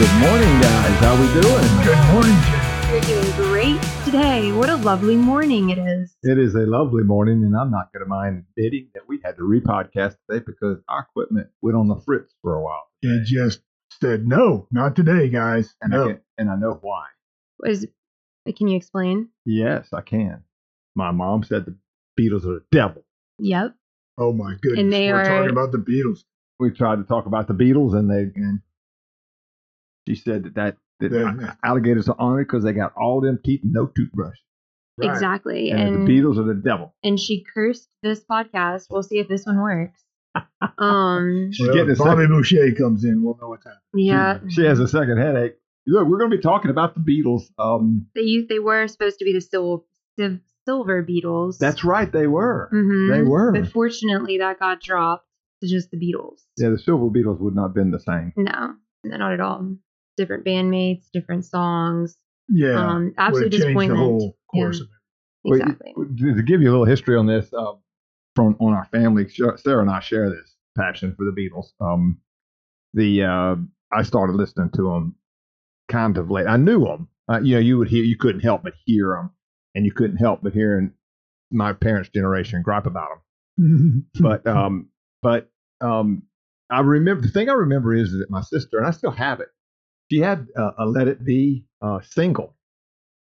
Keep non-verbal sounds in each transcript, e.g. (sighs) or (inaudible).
Good morning, guys. How we doing? Good morning, Jim. You're doing great today. What a lovely morning it is. It is a lovely morning, and I'm not going to mind admitting that we had to repodcast today because our equipment went on the fritz for a while. It just said, no, not today, guys. And, I, no. can, and I know why. Was can you explain? Yes, I can. My mom said the Beatles are the devil. Yep. Oh, my goodness. And they We're are- talking about the Beatles. We tried to talk about the Beatles, and they and she said that that, that Yeah. alligators are honored because they got all them teeth and no toothbrush. Right. Exactly. And, And the Beatles are the devil. and she cursed this podcast. We'll see if this one works. (laughs) Um She's Well, getting a if Bobby second, Boucher comes in, we'll know what's happening. yeah. she, she has a second headache. Look, we're going to be talking about the Beatles. Um, They used they were supposed to be the sil- sil- silver Beatles. that's right, they were. Mhm. They were. But fortunately that got dropped to just the Beatles. Yeah, the Silver Beatles would not have been the same. No, no, not at all. Different bandmates, different songs. Yeah. um Would absolute have changed the disappointment. whole Yeah. course of it. Exactly. to to give you a little history on this, uh, from on our family, Sh- Sarah and I share this passion for the Beatles. Um, the uh, I started listening to them kind of late. I knew them. Uh, you know, you would hear, you couldn't help but hear them, and you couldn't help but hearing my parents' generation gripe about them. (laughs) But um, but um, I remember the thing I remember is that my sister and I still have it. She had uh, a Let It Be uh, single,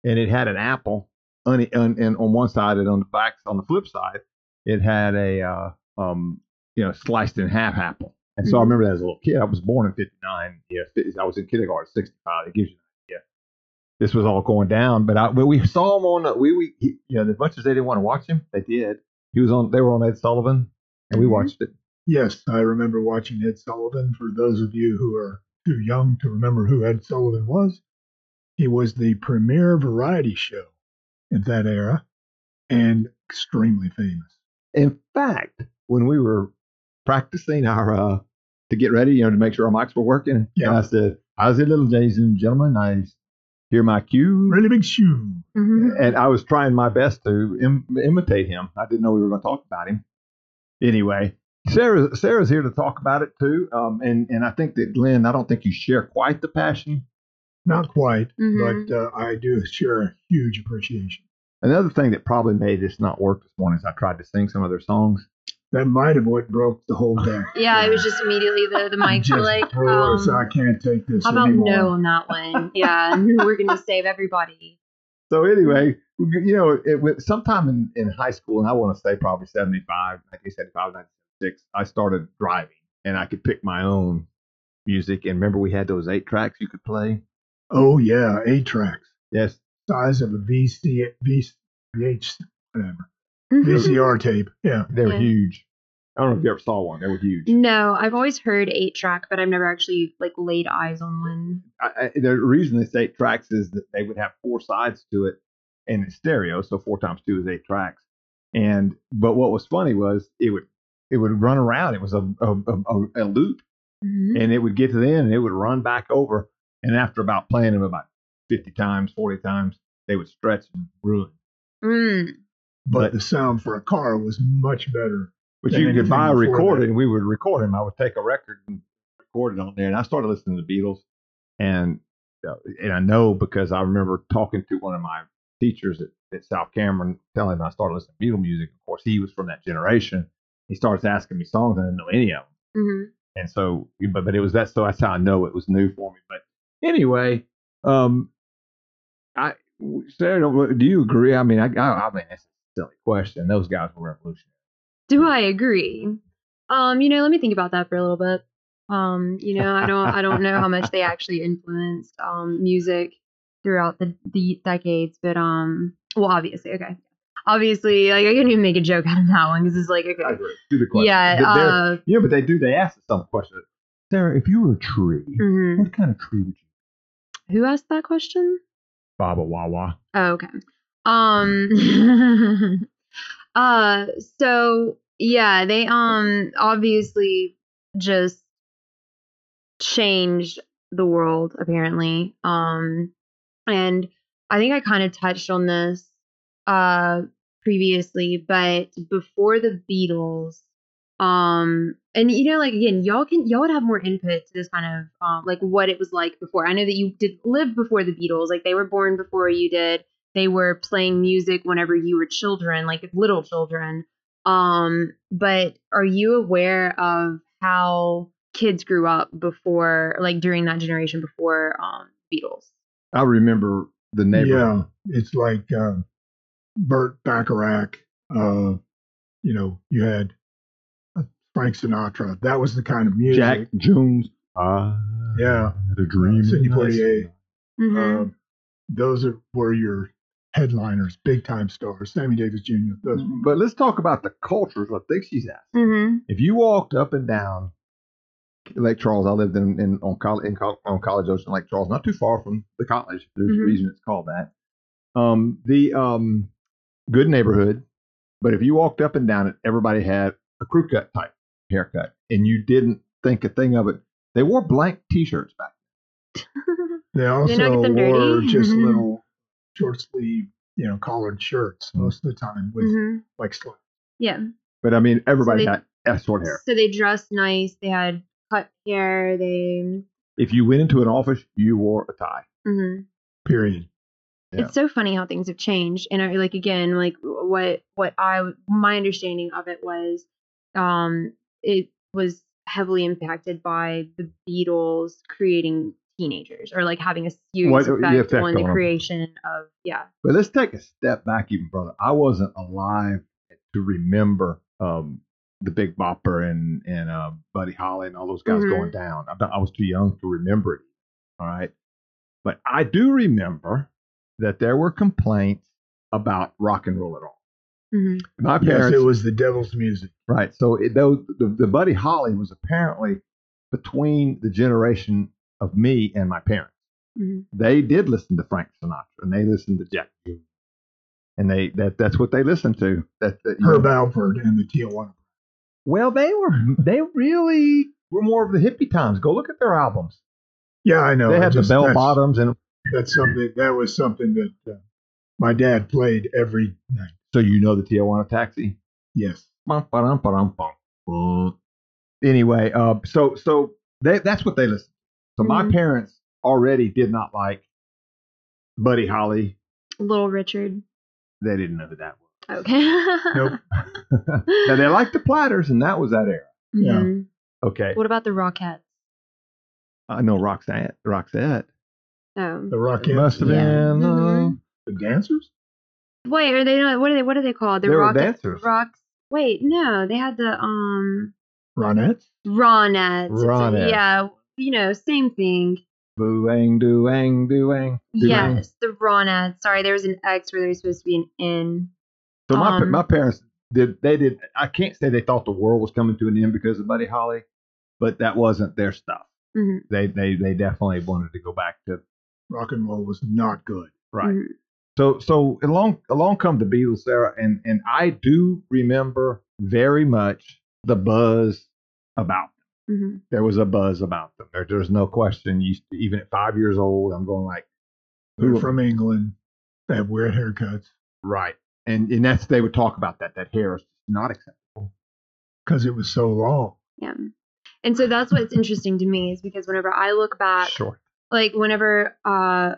and it had an apple on, on and on one side, and on the back on the flip side, it had a uh, um, you know sliced in half apple. And so I Mhm. remember that as a little kid. I was born in '59. Yeah, I was in kindergarten '65. It gives you an idea. This was all going down, but I, but we saw him on. The, we we he, you know as much as they didn't want to watch him, they did. He was on. They were on Ed Sullivan, and we Mhm. watched it. yes, I remember watching Ed Sullivan. For those of you who are too young to remember who Ed Sullivan was, he was the premier variety show in that era and extremely famous. In fact, when we were practicing our uh, to get ready, you know, to make sure our mics were working, Yeah. I said, "How's it, little ladies and gentlemen? I hear my cue." Really big shoe. Mhm. and I was trying my best to Im- imitate him. I didn't know we were going to talk about him. Anyway, Sarah Sarah's here to talk about it too. Um, and and I think that Glenn, I don't think you share quite the passion. Not quite, Mhm. but uh, I do share a huge appreciation. Another thing that probably made this not work this morning is I tried to sing some of their songs. That might have what broke the whole day. (laughs) Yeah, it was just immediately the the mics were Just like, froze. um, I can't take this how about anymore. no on that one? Yeah, we're gonna save everybody. So anyway, you know, it, went sometime in, in high school, and I want to say probably 75, 1975, 1976, I started driving, and I could pick my own music. And remember, we had those eight tracks you could play. Oh yeah, eight tracks, Yes, size of a VC, VH, whatever, mm-hmm. VCR tape. Yeah, they were Yeah. huge. I don't know if you ever saw one. They were huge. no, I've always heard eight track, but I've never actually like laid eyes on one. I, I, the reason it's eight tracks is that they would have four sides to it, and it's stereo, so four times two is eight tracks. And but what was funny was it would it would run around. It was a a, a, a loop, Mhm. and it would get to the end, and it would run back over. And after about playing them about fifty times, forty times, they would stretch and ruin. Mm. but But- the sound for a car was much better. But you could buy a before recorder, and we would record him. I would take a record and record it on there, and I started listening to the Beatles, and uh, and I know because I remember talking to one of my teachers at, at South Cameron, telling him I started listening to Beatle music. Of course, he was from that generation. He starts asking me songs, and I didn't know any of them, Mhm. and so but but it was that so that's how I know it was new for me. But anyway, um, I Sarah, do you agree? I mean, I I, I mean, it's a silly question. Those guys were revolutionary. Do I agree? Um, you know, let me think about that for a little bit. Um, you know, I don't I don't know how much they actually influenced um music throughout the, the decades, but um well obviously, okay. Obviously, like I couldn't even make a joke out of that one because it's like I agree. Do the question. Yeah, uh Yeah, but they do. They ask some question. Sarah, if you were a tree, hmm what kind of tree would you? Who asked that question? Baba Wawa. Oh, okay. Um (laughs) uh so yeah, they um obviously just changed the world apparently. Um and I think I kind of touched on this uh previously, but before the Beatles um and you know like again y'all can y'all would have more input to this kind of um like what it was like before. I know that you did live before the beatles like they were born before you did. They were playing music whenever you were children like little children. Um but are you aware of how kids grew up before like during that generation before um beatles? I remember the neighborhood. Yeah, it's like uh, Burt Bacharach. Uh, you know, you had uh, Frank Sinatra. That was the kind of music. Jack Jones. I Yeah. The a dream. Sidney in high Poitier. school. Mhm. Uh, those are, were your headliners, big time stars. Sammy Davis Jr. Those, But let's talk about the cultures. I think she's asking. Mhm. If you walked up and down Lake Charles, I lived in, in on college in on College Ocean Lake Charles, not too far from the college. There's Mhm. a reason it's called that. Um, the um, good neighborhood, but if you walked up and down it, everybody had a crew cut type haircut, and you didn't think a thing of it. They wore blank T-shirts back. (laughs) they also wore dirty? just little short sleeve, you know, collared shirts most of the time with Mhm. like slacks. yeah But I mean, everybody they- had that short hair. so they dressed nice they had cut hair they If you went into an office, you wore a tie. mhm. Period. Yeah. it's so funny how things have changed and I, like again like what what i my understanding of it was um it was heavily impacted by the beatles creating teenagers or like having a serious What- the effect, effect on the on creation of yeah But let's take a step back, even brother. I wasn't alive to remember um, the Big Bopper and and uh, Buddy Holly and all those guys Mhm. going down. I, I was too young to remember it. All right, but I do remember that there were complaints about rock and roll at all. Mhm. My Yes, parents, it was the devil's music. right? So it, those, the, the Buddy Holly was apparently between the generation of me and my parents Mhm. they did listen to Frank Sinatra and they listened to Jack Jones. And they that that's what they listened to. That, that you Herb know, Alpert and the Tijuana. well, they were they really were more of the hippie times. Go look at their albums. Yeah, I know. they had just- the bell bottoms, and That's something. That was something that uh, my dad played every night. so you know the Tijuana Taxi. Yes. Bum, ba-dum, ba-dum, bum. Anyway, uh, so so they, that's what they listened. So my Mhm. parents already did not like Buddy Holly. little richard They didn't know who that was. okay Nope. (laughs) (laughs) now they liked the Platters, and that was that era. Yeah. Mhm. Okay, what about the rockettes I know Roxette. Roxette. Oh The Rockettes. Must have Yeah. been. uh, Mhm. The dancers. wait are they not what are they what are they called the They were dancers. rocks wait no they had the um Ronettes. Ronettes. Ronettes. Yeah, you know, same thing. Booang, dooang, dooang. dooang. Yes, the Ronettes. Sorry, there was an X where there's supposed to be an N. So my, Um, my parents did. They did. I can't say they thought the world was coming to an end because of Buddy Holly, but that wasn't their stuff. Mhm, They they they definitely wanted to go back to Rock and roll was not good. right. mhm. So so along along come the Beatles, Sarah, and and I do remember very much the buzz about. them. Mhm. There was a buzz about them. There, there's no question. You, even at five years old, I'm going like, They're Who- from England. They have weird haircuts right, and and that's they would talk about that. That hair is not acceptable. because it was so long. Yeah. And so that's what's interesting to me is because whenever I look back, Sure. Like whenever uh,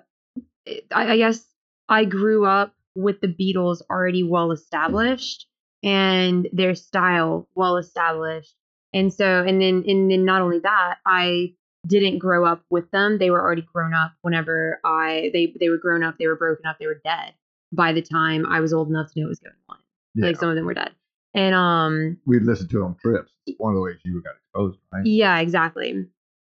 I, I guess I grew up with the Beatles already well established and their style well established, and so and then and then not only that, I didn't grow up with them. They were already grown up whenever I they they were grown up. They were broken up. They were dead by the time I was old enough to know what was going on. Yeah. Like some of them were dead, and um We'd listen to it on trips. It's one of the ways you got exposed, right? yeah, exactly.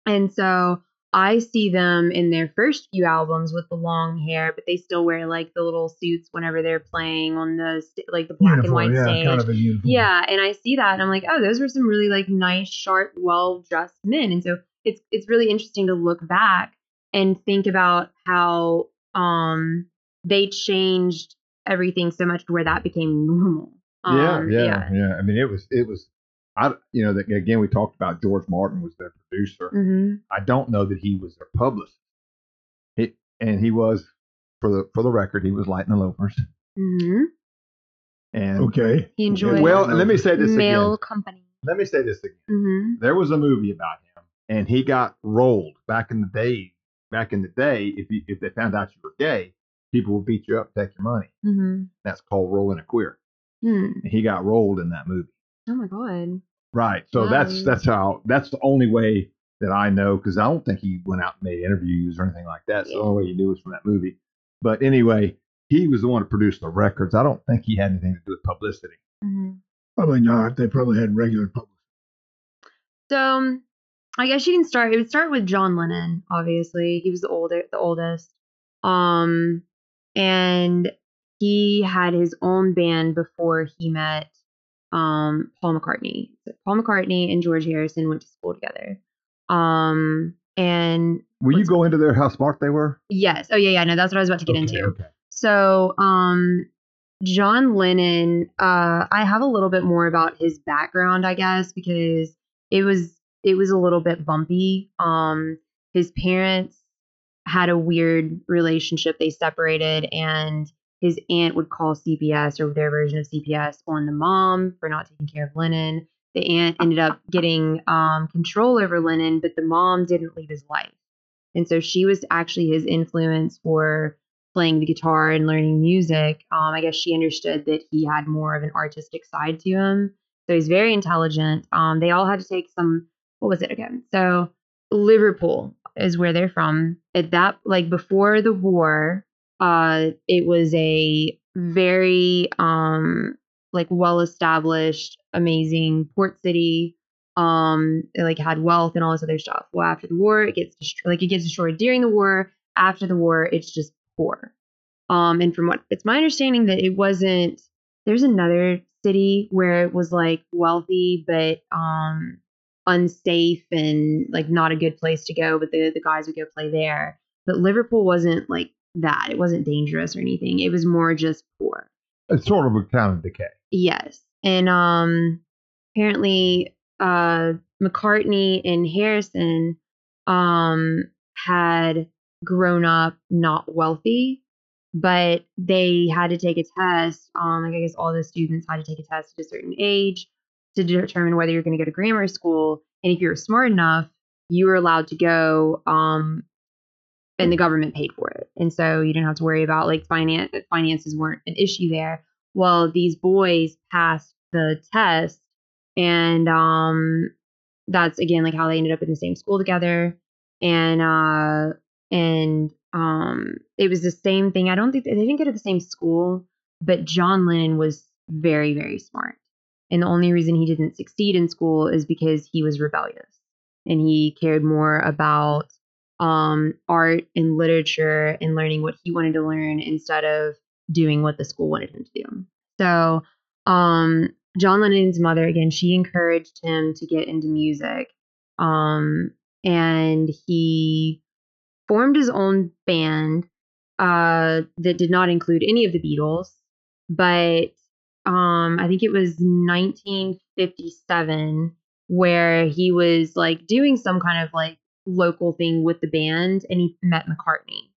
And so I see them in their first few albums with the long hair, but they still wear like the little suits whenever they're playing on the st- like the black and white yeah, stage. kind of. Yeah, and I see that and I'm like, oh, those were some really like nice, sharp, well dressed men. And so it's it's really interesting to look back and think about how um they changed everything so much to where that became normal. yeah, Um, yeah, yeah. I mean, it was it was. I you know that again we talked about George Martin was their producer. hmm I don't know that he was their publicist. It and he was for the for the record he was lighting the loafers hmm and Okay. He enjoyed well let me say this male again. company. Let me say this again. hmm There was a movie about him and he got rolled back in the day. Back in the day, if you, if they found out you were gay, people would beat you up, take your money. hmm That's called rolling a queer. And he got rolled in that movie. Oh my god. Right. So that's that's how that's the only way that I know because I don't think he went out and made interviews or anything like that. So the only way you knew was from that movie. But anyway, he was the one that produced the records. I don't think he had anything to do with publicity. hmm Probably not. They probably had regular public. So um, I guess you can start. It would start with John Lennon. Obviously, he was the older, the oldest. Um, and he had his own band before he met um Paul McCartney. So Paul McCartney and George Harrison went to school together. Um, and Will you go into there how smart they were? yes, oh yeah, yeah, no, that's what I was about to get Okay, into. Okay. So, um, John Lennon, uh, I have a little bit more about his background, I guess, because it was it was a little bit bumpy. Um, his parents had a weird relationship; they separated, and his aunt would call CPS or their version of CPS on the mom for not taking care of Lennon. The aunt ended up (laughs) getting um, control over Lennon, but the mom didn't leave his life, and so she was actually his influence for playing the guitar and learning music, um, I guess she understood that he had more of an artistic side to him. So he's very intelligent. Um, they all had to take some. What was it again? So Liverpool is where they're from. At that, like before the war, uh, it was a very um like well established, amazing port city. Um, it like had wealth and all this other stuff. Well, after the war, it gets dest- like it gets destroyed during the war. After the war, it's just poor. Um, and from what it's my understanding that it wasn't. There's another city where it was like wealthy but um unsafe and like not a good place to go, but the the guys would go play there. But Liverpool wasn't like that. It wasn't dangerous or anything. It was more just poor. It's sort of a kind of decay. Yes. And um apparently uh McCartney and Harrison um had grown up not wealthy, but they had to take a test. Um like I guess all the students had to take a test at a certain age to determine whether you're going to go to grammar school. And if you're smart enough, you were allowed to go um and the government paid for it. And so you didn't have to worry about like finance finances weren't an issue there. Well these boys passed the test and um that's again like how they ended up in the same school together. And uh and um it was the same thing. I don't think they didn't go to the same school but john lennon was very very smart. And the only reason he didn't succeed in school is because he was rebellious and he cared more about um art and literature and learning what he wanted to learn instead of doing what the school wanted him to do. So, um, John Lennon's mother, again, she encouraged him to get into music. Um, and he formed his own band uh, that did not include any of the Beatles, but um, I think it was 1957 where he was like doing some kind of like local thing with the band and he met McCartney.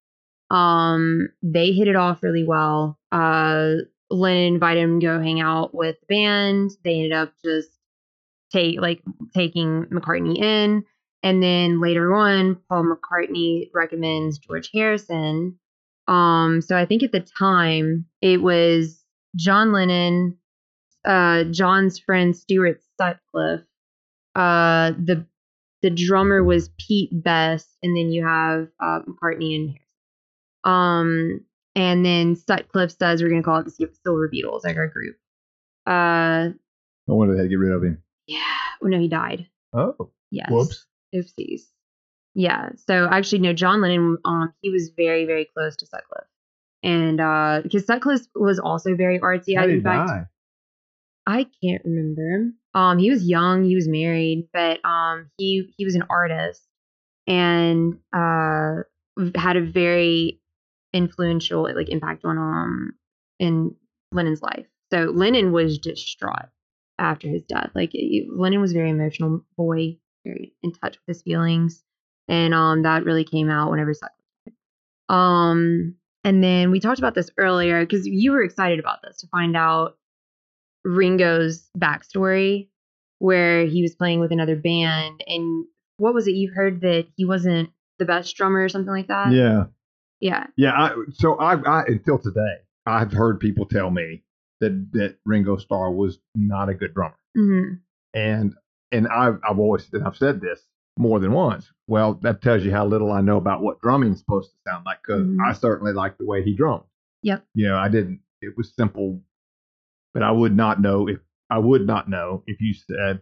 Um, they hit it off really well. Uh, Lennon invited him to go hang out with the band. They ended up just take like taking McCartney in, and then later on, Paul McCartney recommends George Harrison. Um, so I think at the time it was John Lennon, uh, John's friend Stuart Sutcliffe. Uh, the the drummer was Pete Best, and then you have uh, McCartney and. Um, and then Sutcliffe says we're gonna call it the Sil- Silver Beatles, like our group. Uh, No wonder they had to get rid of him. yeah. Oh no, he died. Oh, Yes. Whoops. Oopsies. Yeah. So actually, no, John Lennon, um, he was very, very close to Sutcliffe. And uh, because Sutcliffe was also very artsy. How I, in fact, die? I can't remember. Um, he was young, he was married, but um, he he was an artist and uh had a very influential like impact on um in Lennon's life. So Lennon was distraught after his death. Like he- Lennon was a very emotional boy, very in touch with his feelings, and um that really came out whenever died. Um, and then we talked about this earlier because you were excited about this to find out Ringo's backstory, where he was playing with another band, and what was it you heard that he wasn't the best drummer or something like that? Yeah. yeah, Yeah, I, so I, I until today, I've heard people tell me that that Ringo Starr was not a good drummer, hmm and and I've I've always and I've said this more than once. Well, that tells you how little I know about what drumming's supposed to sound like because Mhm. I certainly like the way he drummed. Yep. You know, I didn't. It was simple, but I would not know if I would not know if you said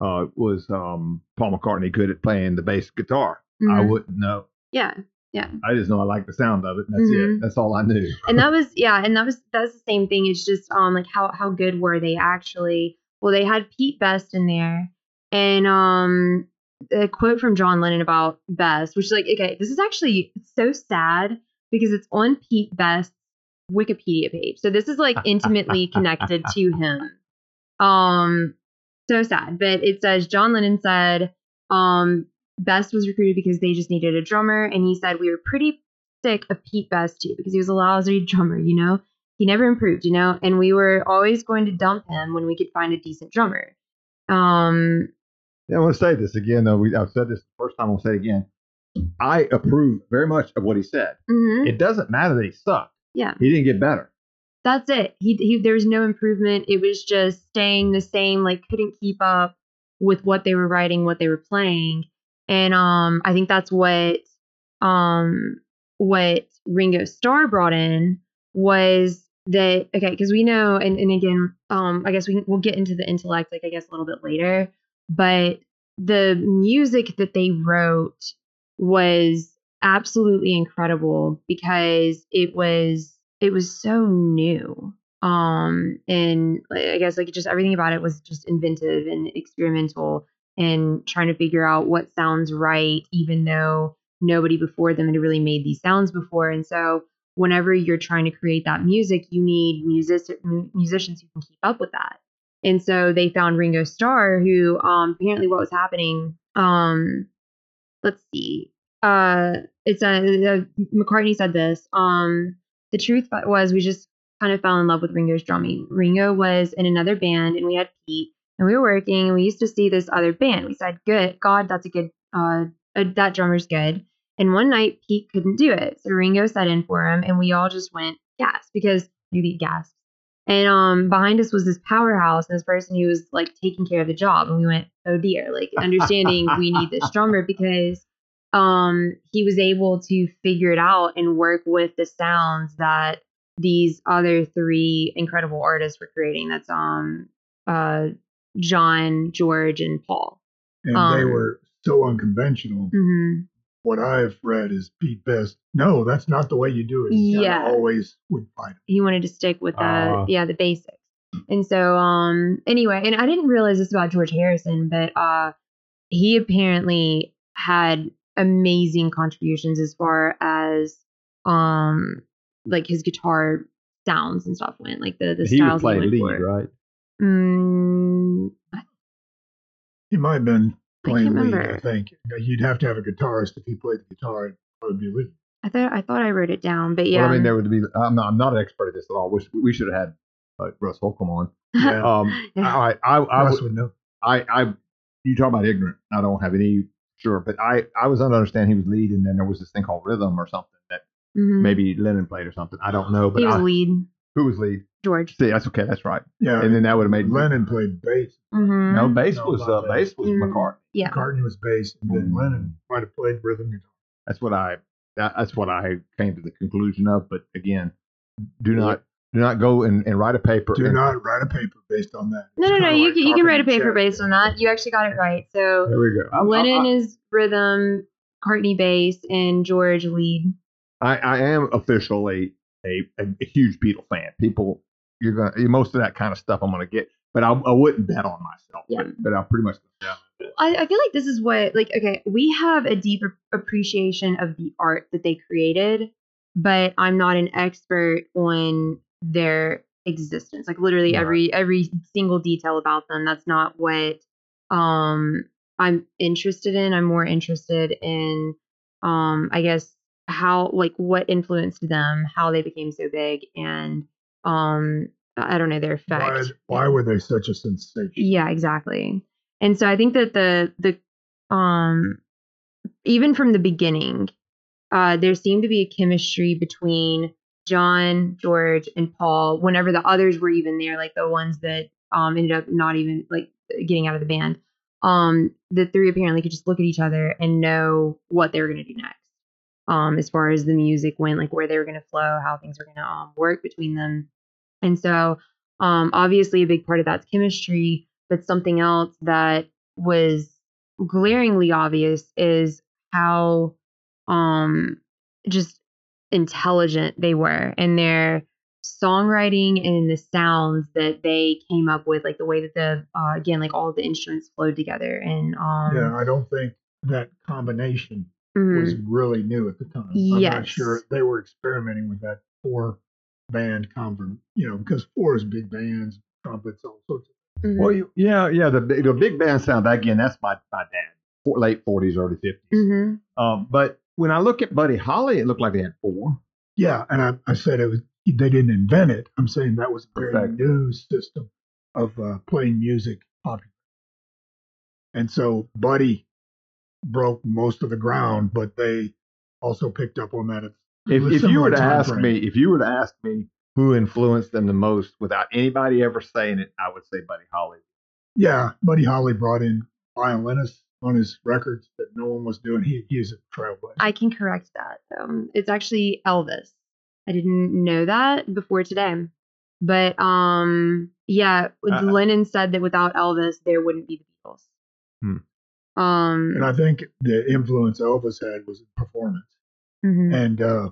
uh, was um, Paul McCartney good at playing the bass guitar. I Mhm. wouldn't know. yeah. Yeah. I just know I like the sound of it. And that's Mhm. it. That's all I knew. and that was (laughs) yeah and that was that was the same thing it's just um like how how good were they actually well they had pete best in there and um a quote from john lennon about best which is like okay this is actually so sad because it's on pete best's wikipedia page so this is like intimately connected to (laughs) him um so sad but it says john lennon said um best was recruited because they just needed a drummer and he said we were pretty sick of Pete Best too because he was a lousy (laughs) drummer, you know? He never improved, you know? And we were always going to dump him when we could find a decent drummer. Um Yeah, I want to say this again, though. We, I've said this the first time. I'll say it again. I approve very much of what he said. mhm, It doesn't matter that he sucked. Yeah. He didn't get better. that's it. He, he there was no improvement. It was just staying the same, like couldn't keep up with what they were writing, what they were playing. And um I think that's what um what Ringo Starr brought in was that okay because we know and, and again um I guess we we'll get into the intellect like I guess a little bit later but the music that they wrote was absolutely incredible because it was it was so new. Um and I guess like just everything about it was just inventive and experimental and trying to figure out what sounds right even though nobody before them had really made these sounds before. And so whenever you're trying to create that music you need music musicians who can keep up with that. And so they found Ringo Starr who um apparently what was happening um let's see uh it's a, uh McCartney said this um the truth was we just kind of fell in love with Ringo's drumming Ringo was in another band and we had Pete and we were working and we used to see this other band we said good god that's a good uh, uh that drummer's good and one night Pete couldn't do it. So Ringo sat in for him and we all just went gas because maybe gas. And um behind us was this powerhouse and this person who was like taking care of the job. And we went, oh dear, like (laughs) understanding we need this drummer because um he was able to figure it out and work with the sounds that these other three incredible artists were creating. That's um uh John, George, and Paul. And they Um, were so unconventional. hmm What I've read is Pete Best. No, that's not the way you do it. You Yeah. always would fight. he wanted to stick with the Ah. yeah the basics and so um anyway and i didn't realize this about george harrison but uh he apparently had amazing contributions as far as um like his guitar sounds and stuff went like the the he would styles play he lead, for. right? Mm, He might have been I playing can't lead, remember. I think. You know, You'd have to have a guitarist if he played the guitar. It'd be lead. i thought i thought i wrote it down but yeah Well, I mean, there would be. I'm not, I'm not an expert at this at all. Wish we should have had uh, Russ Holcomb on. (laughs) Yeah. Um, Yeah. all right, I, I, Russ would- would know. I, I, you talk about ignorant. I don't have any sure, but I, I was under understand he was lead, and then there was this thing called rhythm or something that Mhm. maybe Lennon played or something. I don't know, but he was I, lead who was lead? george See, that's okay. That's right. Yeah. And then that would have made Lennon played bass. Mhm. No, bass No, was uh, bass. bass was Mm. McCartney. yeah McCartney was bass, and then Mm. Lennon might have played rhythm guitar. That's what I. That, that's what I came to the conclusion of. But again, do not do not go and, and write a paper. Do and- not write a paper based on that. no It's no no kinda you, like can- you can write a paper Chat. based on that you actually got it right so There we go. Uh, I- I- Lennon I- is rhythm, McCartney bass and George lead. I, I am officially a, a, a huge Beatle fan. People, you're gonna most of that kind of stuff I'm gonna get, but I, I wouldn't bet on myself. Yeah. But, but I pretty much yeah. I, I feel like this is what like okay, we have a deep appreciation of the art that they created, but I'm not an expert on their existence. Like literally Right. every every single detail about them. That's not what um I'm interested in. I'm more interested in um I guess how like what influenced them, how they became so big and um I don't know their effect. Why, why were they such a sensation? Yeah, exactly. And so I think that the the um even from the beginning, uh there seemed to be a chemistry between John, George, and Paul whenever the others were even there, like the ones that um ended up not even like getting out of the band. Um the three apparently could just look at each other and know what they were gonna do next. Um as far as the music went, like where they were gonna flow, how things were gonna um work between them. And so um, obviously, a big part of that's chemistry, but something else that was glaringly obvious is how um, just intelligent they were in their songwriting and in the sounds that they came up with, like the way that the uh, again, like all of the instruments flowed together. And um, yeah, I don't think that combination mhm. was really new at the time. I'm not sure they were experimenting with that four band convert, you know, because four is big bands, trumpets, all sorts of Mhm. Well, you, yeah, yeah. The big- the big band sound again. That's my my dad. Late 40s, early 50s. Mhm. Um, but when I look at Buddy Holly, it looked like they had four. Yeah, and I, I said it was they didn't invent it. I'm saying that was a very new system of uh, playing music popular. And so Buddy broke most of the ground, but they also picked up on that. If, if you were to ask frame. me, if you were to ask me who influenced them the most, without anybody ever saying it, I would say Buddy Holly. yeah, Buddy Holly brought in violinists on his records that no one was doing. He he's a trailblazer. I can correct that. Um, it's actually Elvis. I didn't know that before today. But um, yeah, Uh, Lennon said that without Elvis, there wouldn't be the Beatles. Hmm. Um, and I think the influence Elvis had was in performance. mhm. And uh,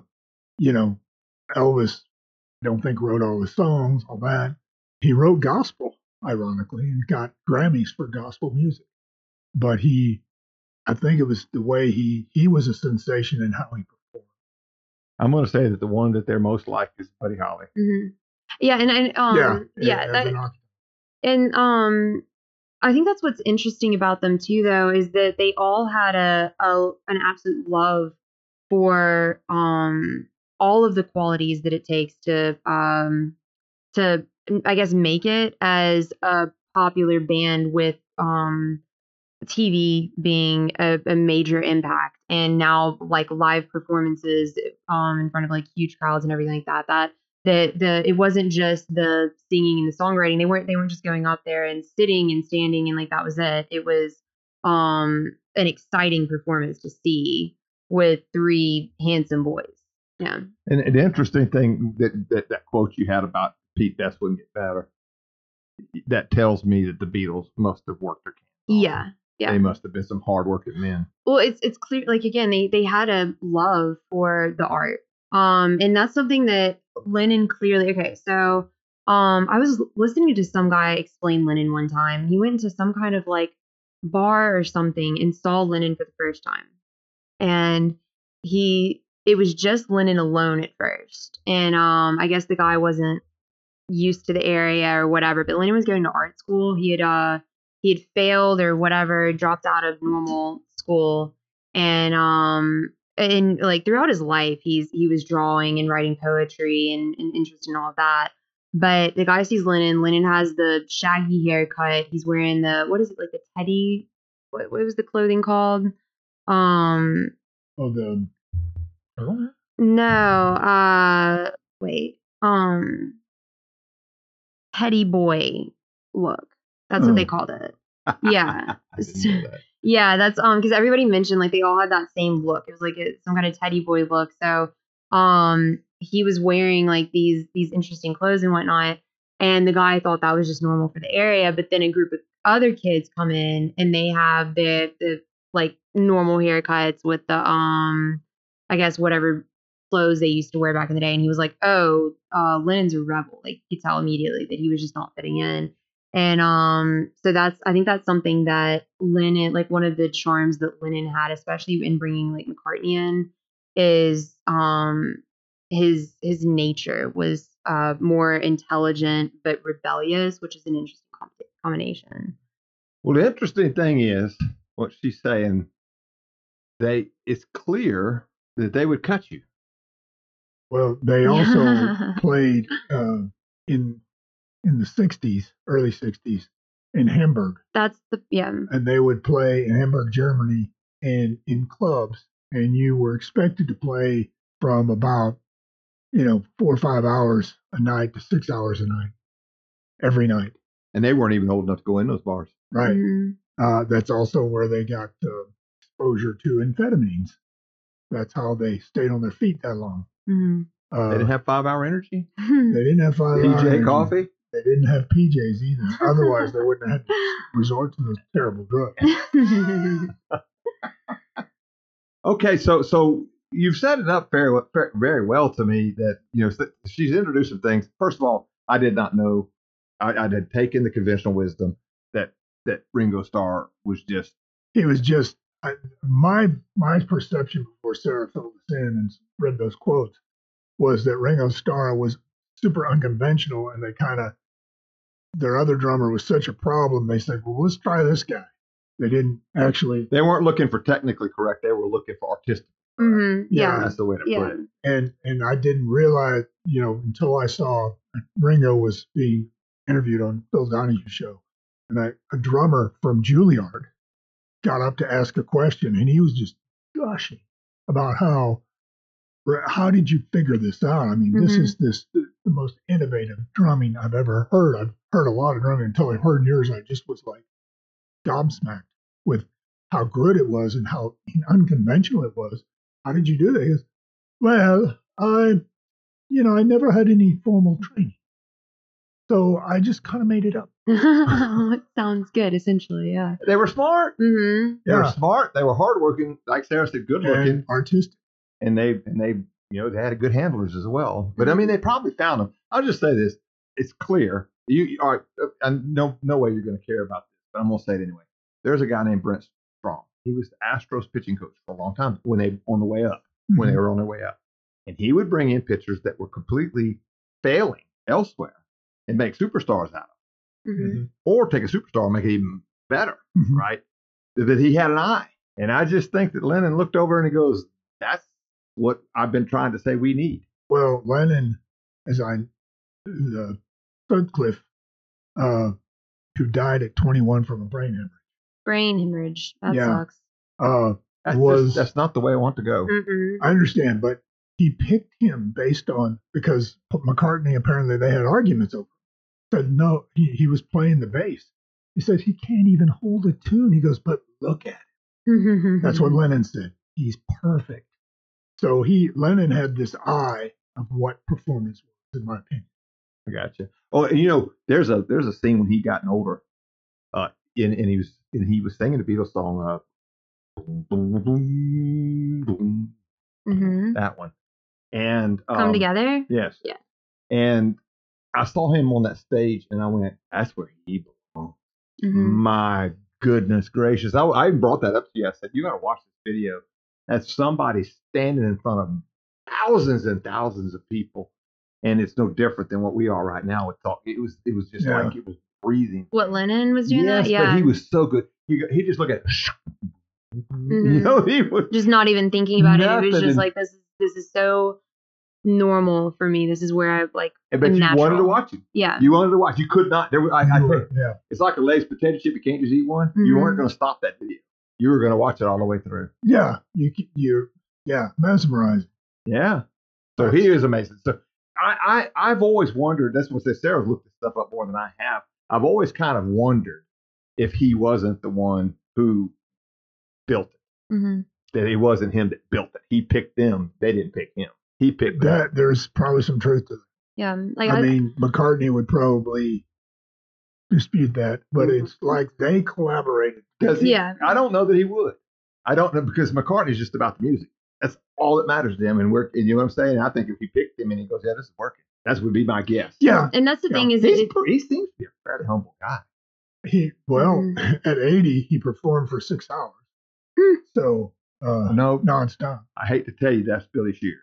you know, Elvis, I don't think wrote all his songs, all that. He wrote gospel, ironically, and got Grammys for gospel music. But he, I think it was the way he he was a sensation in how he performed. I'm going to say that the one that they're most like is Buddy Holly. Mhm. Yeah, and, and um, yeah, yeah, as that, an and um, I think that's what's interesting about them too, though, is that they all had a, a an absolute love for um all of the qualities that it takes to um to I guess make it as a popular band with um TV being a, a major impact and now like live performances um in front of like huge crowds and everything like that that the the it wasn't just the singing and the songwriting they weren't they weren't just going up there and sitting and standing and like that was it. It was um an exciting performance to see with three handsome boys. Yeah. And, an interesting thing that, that that quote you had about Pete Best wouldn't get better, that tells me that the Beatles must have worked their yeah yeah. They must have been some hardworking men. well it's it's clear like again they they had a love for the art um and that's something that lennon clearly okay so um i was listening to some guy explain lennon one time. He went into some kind of like bar or something and saw lennon for the first time. And he it was just lennon alone at first. And um i guess the guy wasn't used to the area or whatever but lennon was going to art school. He had uh he had failed or whatever, dropped out of normal school, and um and like throughout his life he's he was drawing and writing poetry and, and interested in all of that. But the guy sees Lennon. Lennon has the shaggy haircut. He's wearing the what is it like the teddy? What what was the clothing called? Um Oh, the no, uh wait. Um Teddy boy look. That's what they Oh. called it. (laughs) Yeah. I didn't know (laughs) that. Yeah, that's um because everybody mentioned like they all had that same look. It was like a, some kind of teddy boy look. So um he was wearing like these these interesting clothes and whatnot, and the guy thought that was just normal for the area. But then a group of other kids come in and they have the the like normal haircuts with the um, I guess whatever clothes they used to wear back in the day, and he was like, "Oh, uh, Lennon's a rebel." Like you could tell immediately that he was just not fitting in. And um, so that's I think that's something that Lennon, like one of the charms that Lennon had, especially in bringing like McCartney in, is um his his nature was uh more intelligent but rebellious, which is an interesting combination. Well, the interesting thing is what she's saying. They it's clear that they would cut you. Well, they (laughs) also played (laughs) uh, in in the '60s, early '60s, in Hamburg, That's the yeah. and they would play in Hamburg, Germany, and in clubs, and you were expected to play from about you know four or five hours a night to six hours a night every night. And they weren't even old enough to go in those bars. Right. Mhm. Uh, that's also where they got uh, exposure to amphetamines. That's how they stayed on their feet that long. Mhm. Uh, They didn't have five hour energy. they didn't have five hour PJ energy. coffee. They didn't have PJs either. (laughs) Otherwise, they wouldn't have had to resort to those terrible drugs. (laughs) Okay, so so you've set it up very well- very well to me that you know she's introduced some things. First of all, I did not know I, I had taken the conventional wisdom that that Ringo Starr was just He was just I, my my perception before Sarah filled us in and read those quotes was that Ringo Starr was super unconventional, and they kind of their other drummer was such a problem. They said, "Well, let's try this guy." They didn't actually, they weren't looking for technically correct. They were looking for artistic. Mhm. Yeah. Yeah. That's the way to Yeah. put it. and and I didn't realize, you know, until I saw Ringo was being interviewed on Phil Donahue's show, and I, a drummer from Juilliard got up to ask a question, and he was just gushing about how how did you figure this out? I mean, this Mhm. is this the, the most innovative drumming I've ever heard. I've heard a lot of drumming until I heard yours. I just was like gobsmacked with how good it was and how unconventional it was. How did you do that? He goes, well, I, you know, I never had any formal training. So I just kind of made it up. (laughs) it sounds good, essentially. Yeah. They were smart. Mm-hmm. They were smart. They were hardworking. Like Sarah said, good looking, And artistic. And they and they you know they had good handlers as well. But I mean, they probably found them. I'll just say this: it's clear. You you- all right? uh, And no no way you're going to care about this, but I'm going to say it anyway. There's a guy named Brent Strom. He was the Astros pitching coach for a long time when they on the way up when they Mhm. were on their way up, and he would bring in pitchers that were completely failing elsewhere and make superstars out of, them. hmm Mhm. or take a superstar and make it even better Mhm. right? That he had an eye. And I just think that Lennon looked over and he goes, That's what I've been trying to say we need. Well, Lennon, as I, the Sutcliffe, uh, who died at 21 from a brain hemorrhage. Brain hemorrhage. That Yeah. sucks. Uh, That's, Was- just, that's not the way I want to go. Mm-mm. I understand, but he picked him based on because McCartney apparently they had arguments over. Said no, he, he was playing the bass. He says he can't even hold a tune. He goes, but look at it. (laughs) That's what Lennon said. He's perfect. So he Lennon had this eye of what performance was, in my opinion. I got you. Oh, and you know, there's a there's a scene when he gotten older, uh, and, and he was and he was singing the Beatles song, uh, boom, boom, boom, boom, hmm that one, and um, Come together. Yes. Yeah. And I saw him on that stage, and I went, "That's where he belongs." hmm My goodness gracious. I, I brought that up to you. I said, you got to watch this video. That's somebody standing in front of thousands and thousands of people. And it's no different than what we are right now with talk. It was, it was just Yeah. like it was breathing. What Lennon was doing yes, that? Yeah. but he was so good. He, he just looked at, (laughs) you Mhm. know, he was just not even thinking about it. It was just like this. is This is so normal for me. This is where I've like. but am you wanted to watch it. Yeah. You wanted to watch. You could not. There, was, I, I think yeah. it's like a Lay's potato chip. You can't just eat one. You Mhm. weren't going to stop that video. You were going to watch it all the way through. Yeah. You you yeah, mesmerizing. Yeah. So he is amazing. So I, I I've always wondered. That's what says Sarah's looked this stuff up more than I have. I've always kind of wondered if he wasn't the one who built it. hmm That it wasn't him that built it. He picked them. They didn't pick him. He picked them. That there's probably some truth to that. Yeah. Like I I, mean, McCartney would probably dispute that, but it's like they collaborated. Does he? Yeah. I don't know that he would. I don't know because McCartney's just about the music. That's all that matters to him. And we're, you know what I'm saying? I think if he picked him and he goes, yeah, this is working. That would be my guess. Yeah, And that's the Yeah. thing is He's, it, he seems to be a fairly humble guy. he well Mhm. (laughs) at 80 he performed for six hours, Hmm. so uh, No, nonstop. I hate to tell you, that's Billy Shears.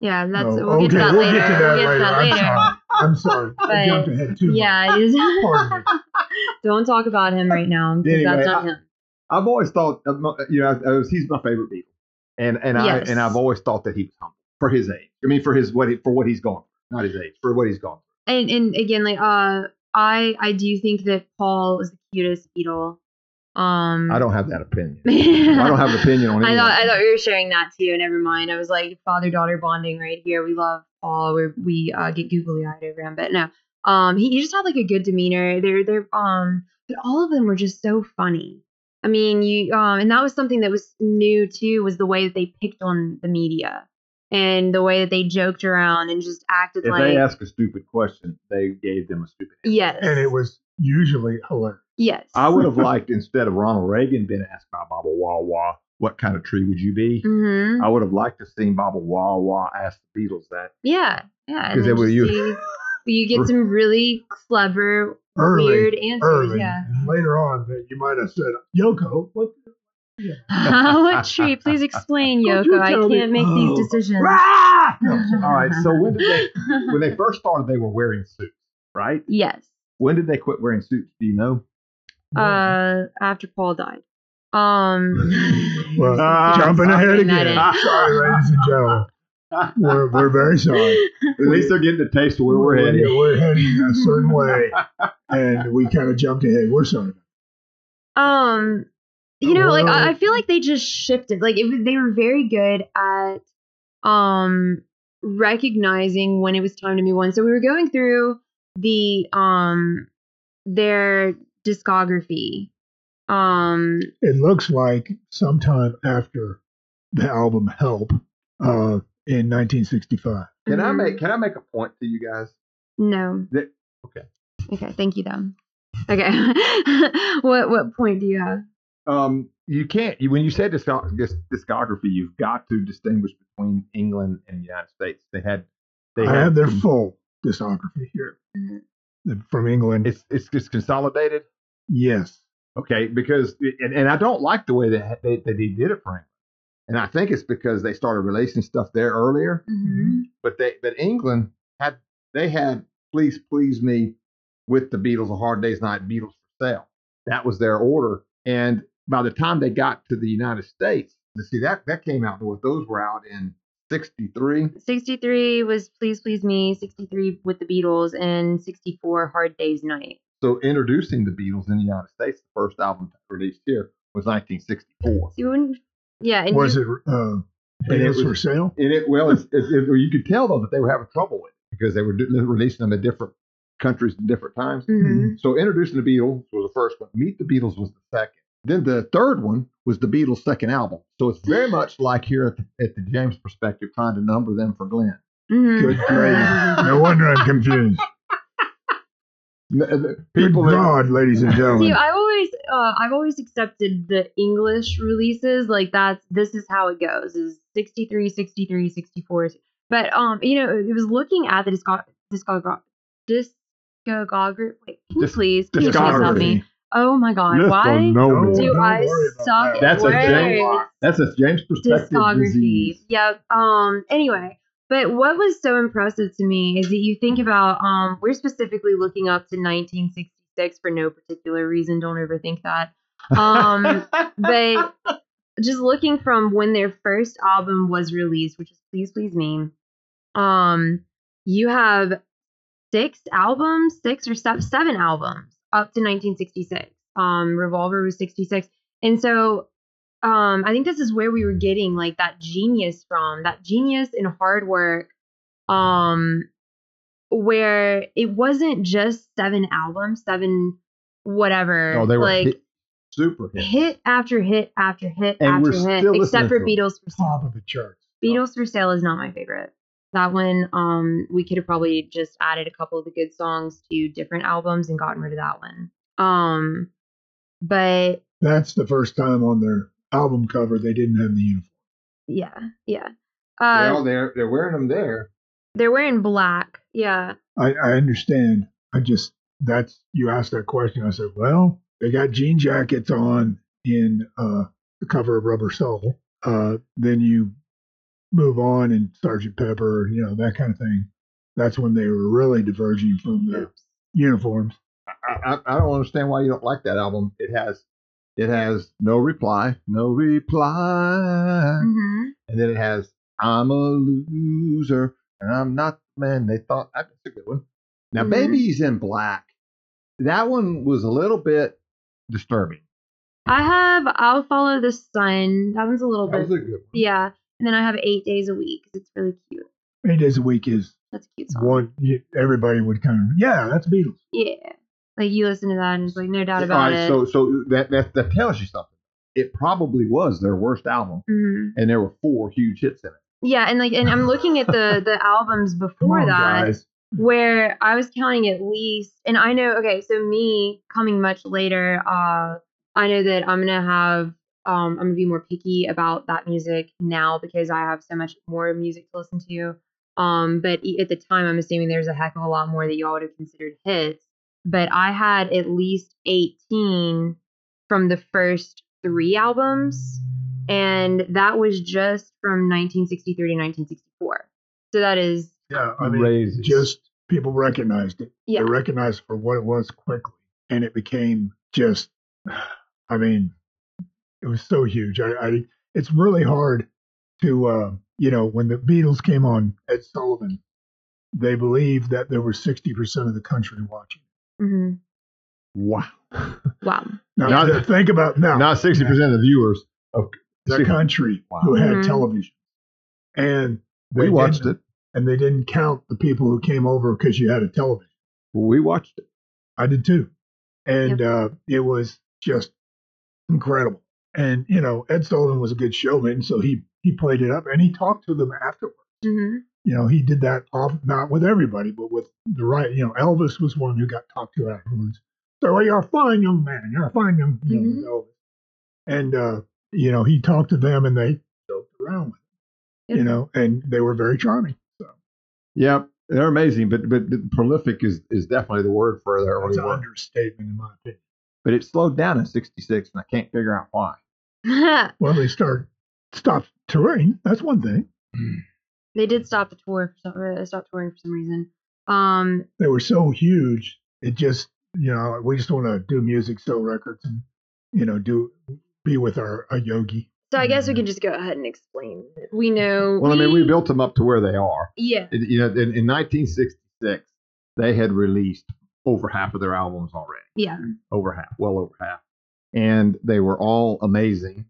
yeah, that's No, we'll get to that we'll later. get to that we'll get to that I'm later. I'm sorry. I jumped ahead too much. Yeah, is. (laughs) (laughs) Don't talk about him right now because Anyway, that's not I- him. I've always thought, uh, you know, I, I was, he's my favorite Beatle, and and I and I've always thought that he was humble for his age. I mean, for his what he, for what he's gone, through. not his age, for what he's gone. through. And and again, like uh, I I do think that Paul is the cutest Beatle. Um, I don't have that opinion. I (laughs) I don't have an opinion on I thought I thought you were sharing that too. Never mind. I was like father daughter bonding right here. We love Paul. We we uh, get googly eyed over him, but no. Um, he, he just had like a good demeanor. They're they're um, but all of them were just so funny. I mean, you um, and that was something that was new too was the way that they picked on the media and the way that they joked around and just acted if like they ask a stupid question, they gave them a stupid. Answer. yes, and it was usually hilarious. Yes. I would have (laughs) liked instead of Ronald Reagan being asked by Baba Wah Wah, what kind of tree would you be? hmm I would have liked to seen Baba Wah Wah ask the Beatles that. Yeah, yeah. and 'Cause then they were you- you get (laughs) some really clever, Early, weird answers. early. Yeah. And later on, you might have said, "Yoko, what?" (laughs) what tree? Please explain, Yoko. I can't make Oh. these decisions. Ah! All right. So when did they? When they first started, they were wearing suits, right? yes. When did they quit wearing suits? Do you know? Uh, after Paul died. Um. (laughs) Well, Ah, jumping ahead again. (laughs) Sorry, ladies and (laughs) gentlemen. We're, we're very sorry. At least they're getting a taste of where we're We're, headed. we're heading a certain way, and we kind of jumped ahead. We're sorry. Um, you know, like I, I feel like they just shifted. Like it was, they were very good at um recognizing when it was time to move on. So we were going through the um their discography. Um, It looks like sometime after the album "Help" uh, in 1965. Can I mhm. make? Can I make a point to you guys? no? That- okay. Okay, thank you, though. Okay, (laughs) what what point do you have? Um, you can't. You, when you say discog- discography, you've got to distinguish between England and the United States. They had. They I had have their full discography here Mhm. The- from England. It's it's just consolidated. yes, Okay, because and, and I don't like the way that they, that he did it for England, and I think it's because they started releasing stuff there earlier. Mm-hmm. But they but England had they had please please me with the Beatles a hard day's night Beatles for sale. That was their order, and by the time they got to the United States, to see that that came out north. Those were out in '63. 63 was Please Please Me, 63 with the Beatles, and 64 Hard Day's Night. So introducing the Beatles in the United States, the first album released here was 1964. You wouldn't, yeah, and was you, it uh, And it was- for sale? And it well, it's, it's, it, you could tell though that they were having trouble with it because they were do- releasing them in different countries at different times. Mhm. So introducing the Beatles was the first one. Meet the Beatles was the second. Then the third one was the Beatles' second album. So it's very (laughs) much like here at the, at the James perspective, trying to number them for Glenn. Mhm. Good grief. No wonder I'm confused. (laughs) N- uh, Good People, that- God, ladies and (laughs) gentlemen. See. I've always, uh, I've always accepted the English releases. Like that's this is how it goes: is 63, 63, 64. But um, you know, it was looking at the discog discog discography. Wait, can you Dis- please, can you please help me? Oh my God, Listen, why no, do Don't I worry about suck that. at That's a words? James- that's a James perspective discography. disease. Yep. Um. Anyway, but what was so impressive to me is that you think about um. We're specifically looking up to 1966 for no particular reason. Don't overthink that. Um. (laughs) but just looking from when their first album was released, which is Please Please Me, um, you have six albums, six or seven, seven albums up to 1966. Um, Revolver was 66, and so um, I think this is where we were getting like that genius from, that genius and hard work, um, where it wasn't just seven albums, seven whatever, oh, they were like hit, super hits. hit after hit after hit And after hit, except for listening to 'em. Beatles for Sale. Top of the charts. Beatles for Sale is not my favorite. That one, um, we could have probably just added a couple of the good songs to different albums and gotten rid of that one. Um, but That's the first time on their album cover, they didn't have the uniform. Yeah, yeah. Uh, well, they're they're wearing them there. they're wearing black. Yeah. I, I understand. I just that's you asked that question. I said, well, they got jean jackets on in uh, the cover of Rubber Soul. Uh, then you move on and Sergeant Pepper, you know that kind of thing. That's when they were really diverging from the Oops. uniforms. I, I, I don't understand why you don't like that album. It has it has no reply, no reply, hmm and then it has I'm a loser and I'm not the man they thought. That's a good one. Now, Mhm. Baby's in Black. That one was a little bit disturbing. I have I'll follow the sun. That one's a little That bit. was a good one. yeah. And then I have eight days a week 'cause it's really cute. Eight days a week is That's a cute song. one. You, everybody would kind of yeah, that's Beatles. Yeah. Like you listen to that and it's like no doubt about right, it. so so that, that that tells you something. It probably was their worst album, Mhm. and there were four huge hits in it. Yeah, and like and I'm looking at the (laughs) the albums before on, that. guys. where I was counting at least, and I know, okay, so me coming much later, uh, I know that I'm gonna have, um, I'm gonna be more picky about that music now because I have so much more music to listen to. Um, but e- at the time, I'm assuming there's a heck of a lot more that y'all would have considered hits. But I had at least 18 from the first three albums, and that was just from 1963 to 1964. So that is, Yeah, I mean, Crazy. just people recognized it. yeah. They recognized it for what it was quickly, and it became just. (sighs) I mean, it was so huge. I, I it's really hard to uh, you know when the Beatles came on Ed Sullivan, they believed that there were sixty percent of the country watching. hmm Wow. (laughs) Wow. Now Not- th- think about now Not sixty percent of the viewers. Of the country Wow. who had Mhm. television, and they we watched it. and they didn't count the people who came over because you had a television. We watched it. I did too. And uh, it was just incredible. And, you know, Ed Sullivan was a good showman, so he, he played it up and he talked to them afterwards. hmm You know, he did that off, not with everybody, but with the right, you know, Elvis was one who got talked to afterwards. So, well, you're a fine young man. You're a fine young, you know, with Elvis. And, uh, you know, he talked to them and they joked around with him, you know, and they were very charming. So Yep, they're amazing. But but, but prolific is is definitely the word for their that's early an understatement in my opinion. But it slowed down in '66, and I can't figure out why. (laughs) Well, they started, stopped touring. That's one thing. (clears throat) they did stop the tour for some, uh, stop touring for some reason. Um, they were so huge. It just, you know, we just want to do music, sell records, and you know, do be with our a yogi. so I guess we can just go ahead and explain. We know. Well, I mean, we built them up to where they are. Yeah. You know, in, in 1966, they had released over half of their albums already. Yeah. over half, well over half, and they were all amazing.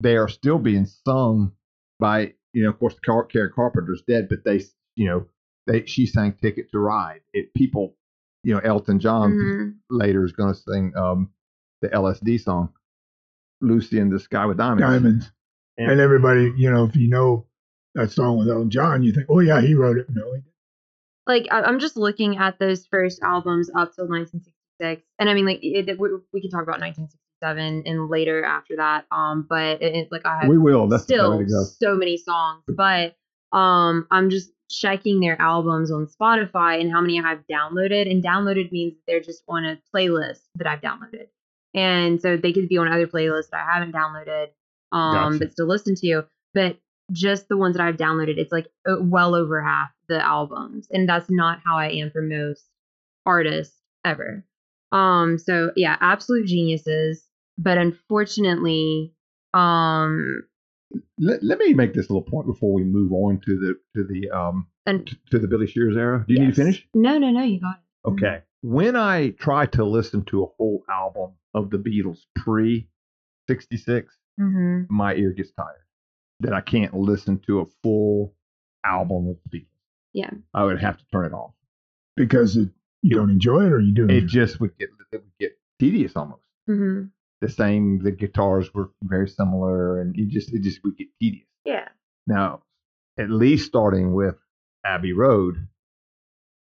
They are still being sung by, you know, of course, Car- Karen Carpenter's dead, but they, you know, they she sang "Ticket to Ride." It people, you know, Elton John Mhm. later is going to sing um, the LSD song, "Lucy in the Sky with Diamonds." Diamonds, And- and everybody, you know, if you know that song with Elton John, you think, oh yeah, he wrote it. No, he didn't. Like I, I'm just looking at those first albums up till 1966, and I mean, like it, it- we, we can talk about 1967 and later after that. Um, but it, like I have we will. That's still way to go. so many songs, but um, I'm just checking their albums on Spotify and how many I've downloaded. And downloaded means they're just on a playlist that I've downloaded, and so they could be on other playlists that I haven't downloaded, um, Gotcha. but still listen to. But just the ones that I've downloaded, it's like well over half the albums, and that's not how I am for most artists ever. Um, so yeah, absolute geniuses, but unfortunately, um, Let, let me make this little point before we move on to the to the um and t- to the Billy Shears era. Do you need to finish? No, no, no, you got it. Okay. When I try to listen to a whole album of the Beatles pre 66, Mm-hmm. my ear gets tired. That I can't listen to a full album of the Beatles. Yeah. I would have to turn it off. because it, you don't enjoy it, or you do. It enjoy just would get it would get tedious almost. Mm-hmm. The same, the guitars were very similar, and it just it just would get tedious. Yeah. Now, at least starting with Abbey Road,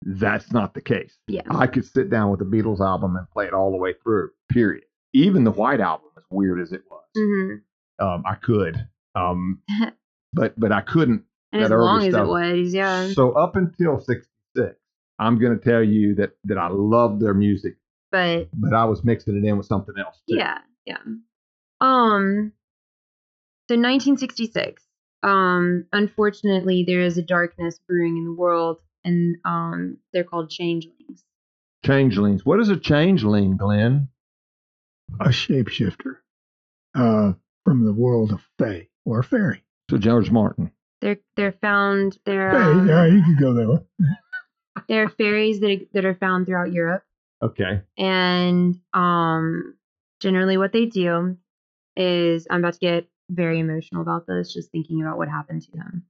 that's not the case. Yeah. I could sit down with the Beatles album and play it all the way through. Period. Even the White album, as weird as it was, Mm-hmm. Um, I could, um, (laughs) but but I couldn't. And as that early long as stuff. it was, yeah. So up until '66, I'm going to tell you that that I loved their music, But but I was mixing it in with something else. Too. yeah, yeah. Um so 1966. Um unfortunately there is a darkness brewing in the world and um they're called changelings. Changelings. What is a changeling, Glenn? A shapeshifter uh, from the world of Fae or a fairy. So George Martin. They're they're found they're Fae, um, yeah, you could go there. they're fairies that that are found throughout Europe Okay. and um generally what they do is I'm about to get very emotional about this just thinking about what happened to him.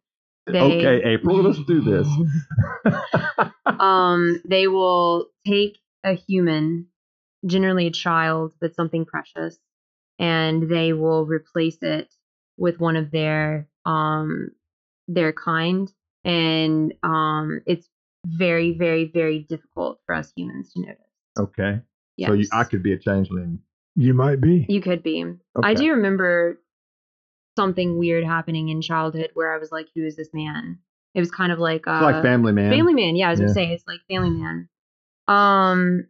They, Okay, April. Let's do this. (laughs) um they will take a human generally a child but something precious and they will replace it with one of their um their kind and um it's very very very difficult for us humans to notice okay. yes. So you, I could be a changeling. You might be. you could be i do remember something weird happening in childhood where i was like who is this man it was kind of like uh like Family Man. Family Man, yeah, I was Yeah. gonna say it's like Family Man. Um,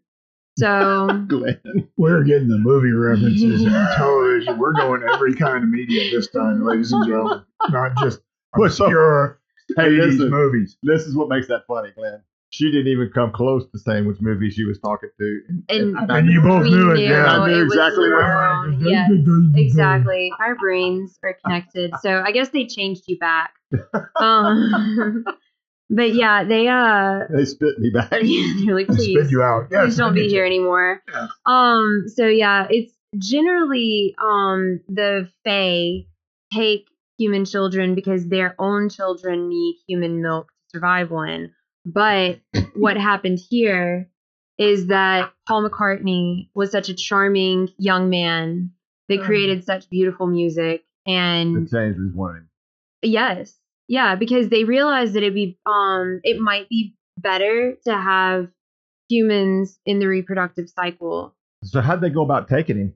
(laughs) so Glenn. We're getting the movie references in (laughs) television. We're going every kind of media this time, ladies and gentlemen. Not just What's up? obscure Hey, 80s listen. movies. This is what makes that funny, Glenn. She didn't even come close to saying which movie she was talking to. And- I And you both knew it, knew yeah. I knew exactly what- wrong. Yes, exactly. Our brains are connected, so I guess they changed you back. (laughs) Um, but yeah, they uh, They spit me back. (laughs) they're like, please, spit you out. please Yes, don't be here anymore. Yeah. Um, so yeah, it's generally um the Fae take human children because their own children need human milk to survive one. But (laughs) what happened here is that Paul McCartney was such a charming young man that Mm. created such beautiful music The and changelings wanted. Yes. Yeah, because they realized that it'd be um it might be better to have humans in the reproductive cycle. So how'd they go about taking him?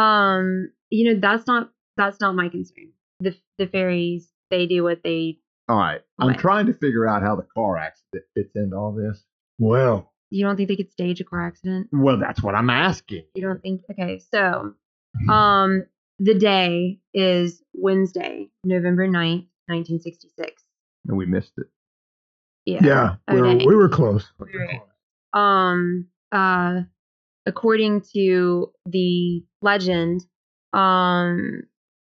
Um, you know, that's not that's not my concern. The the fairies, they do what they All right. I'm trying to figure out how the car accident fits into all this. Well, you don't think they could stage a car accident? Well, that's what I'm asking. You don't think okay, so um the day is Wednesday, November 9th, 1966. And we missed it. Yeah. yeah, we, were, we were close. We were- um uh according to the legend um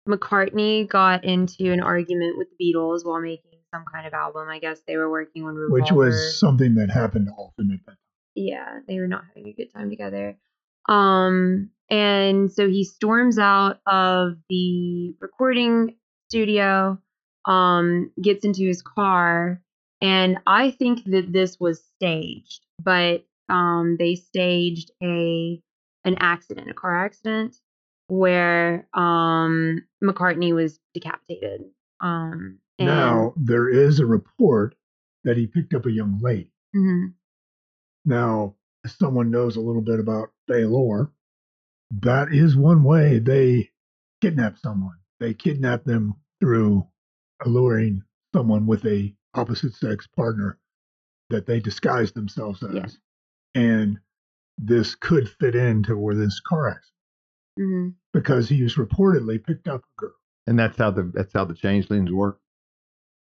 mccartney got into an argument with the beatles while making some kind of album i guess they were working on Revolver. Which was something that happened often at that time. yeah they were not having a good time together um and so he storms out of the recording studio um gets into his car and i think that this was staged but um they staged a an accident a car accident where um mccartney was decapitated um and, Now, there is a report that he picked up a young lady. Mhm. Now, if someone knows a little bit about Fae lore, that is one way they kidnap someone. They kidnap them through alluring someone with a opposite sex partner that they disguise themselves as. Yeah. And this could fit into where this car accident Mhm. because he was reportedly picked up a girl. And that's how the that's how the changelings work.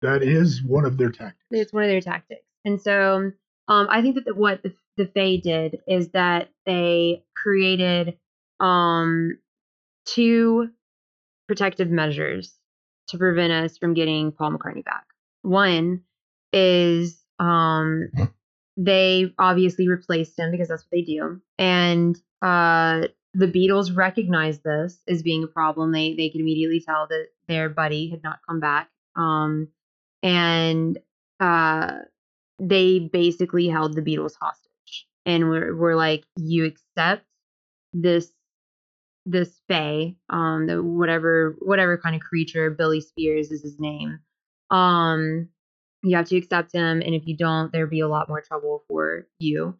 That is one of their tactics. It's one of their tactics. And so um, I think that the, what the, the Fae did is that they created um, two protective measures to prevent us from getting Paul McCartney back. One is um, they obviously replaced him because that's what they do. And uh, the Beatles recognized this as being a problem. They they could immediately tell that their buddy had not come back. Um, and uh, they basically held the Beatles hostage and we're, we're like, you accept this this Fae, um, the whatever whatever kind of creature Billy Spears is his name. Um, you have to accept him, and if you don't, there'll be a lot more trouble for you.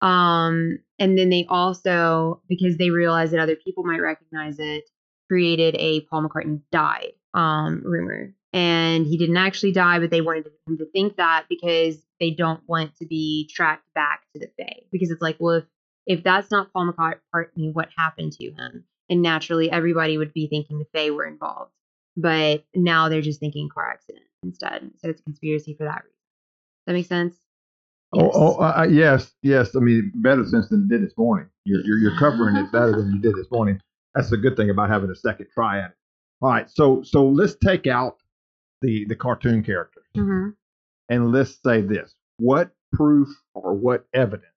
Um, and then they also, because they realized that other people might recognize it, created a Paul McCartney died um, rumor. And he didn't actually die, but they wanted him to think that because they don't want to be tracked back to the Fae. Because it's like, well, if, if that's not Paul McCartney, what happened to him? And naturally, everybody would be thinking the Fae were involved. But now they're just thinking car accident instead. So it's a conspiracy for that reason. That makes sense? Oh, oh uh, yes, yes. I mean, better sense than it did this morning. You're, you're, you're covering it better than you did this morning. That's the good thing about having a second try at it. All right, so so let's take out the the cartoon characters hmm and let's say this: what proof or what evidence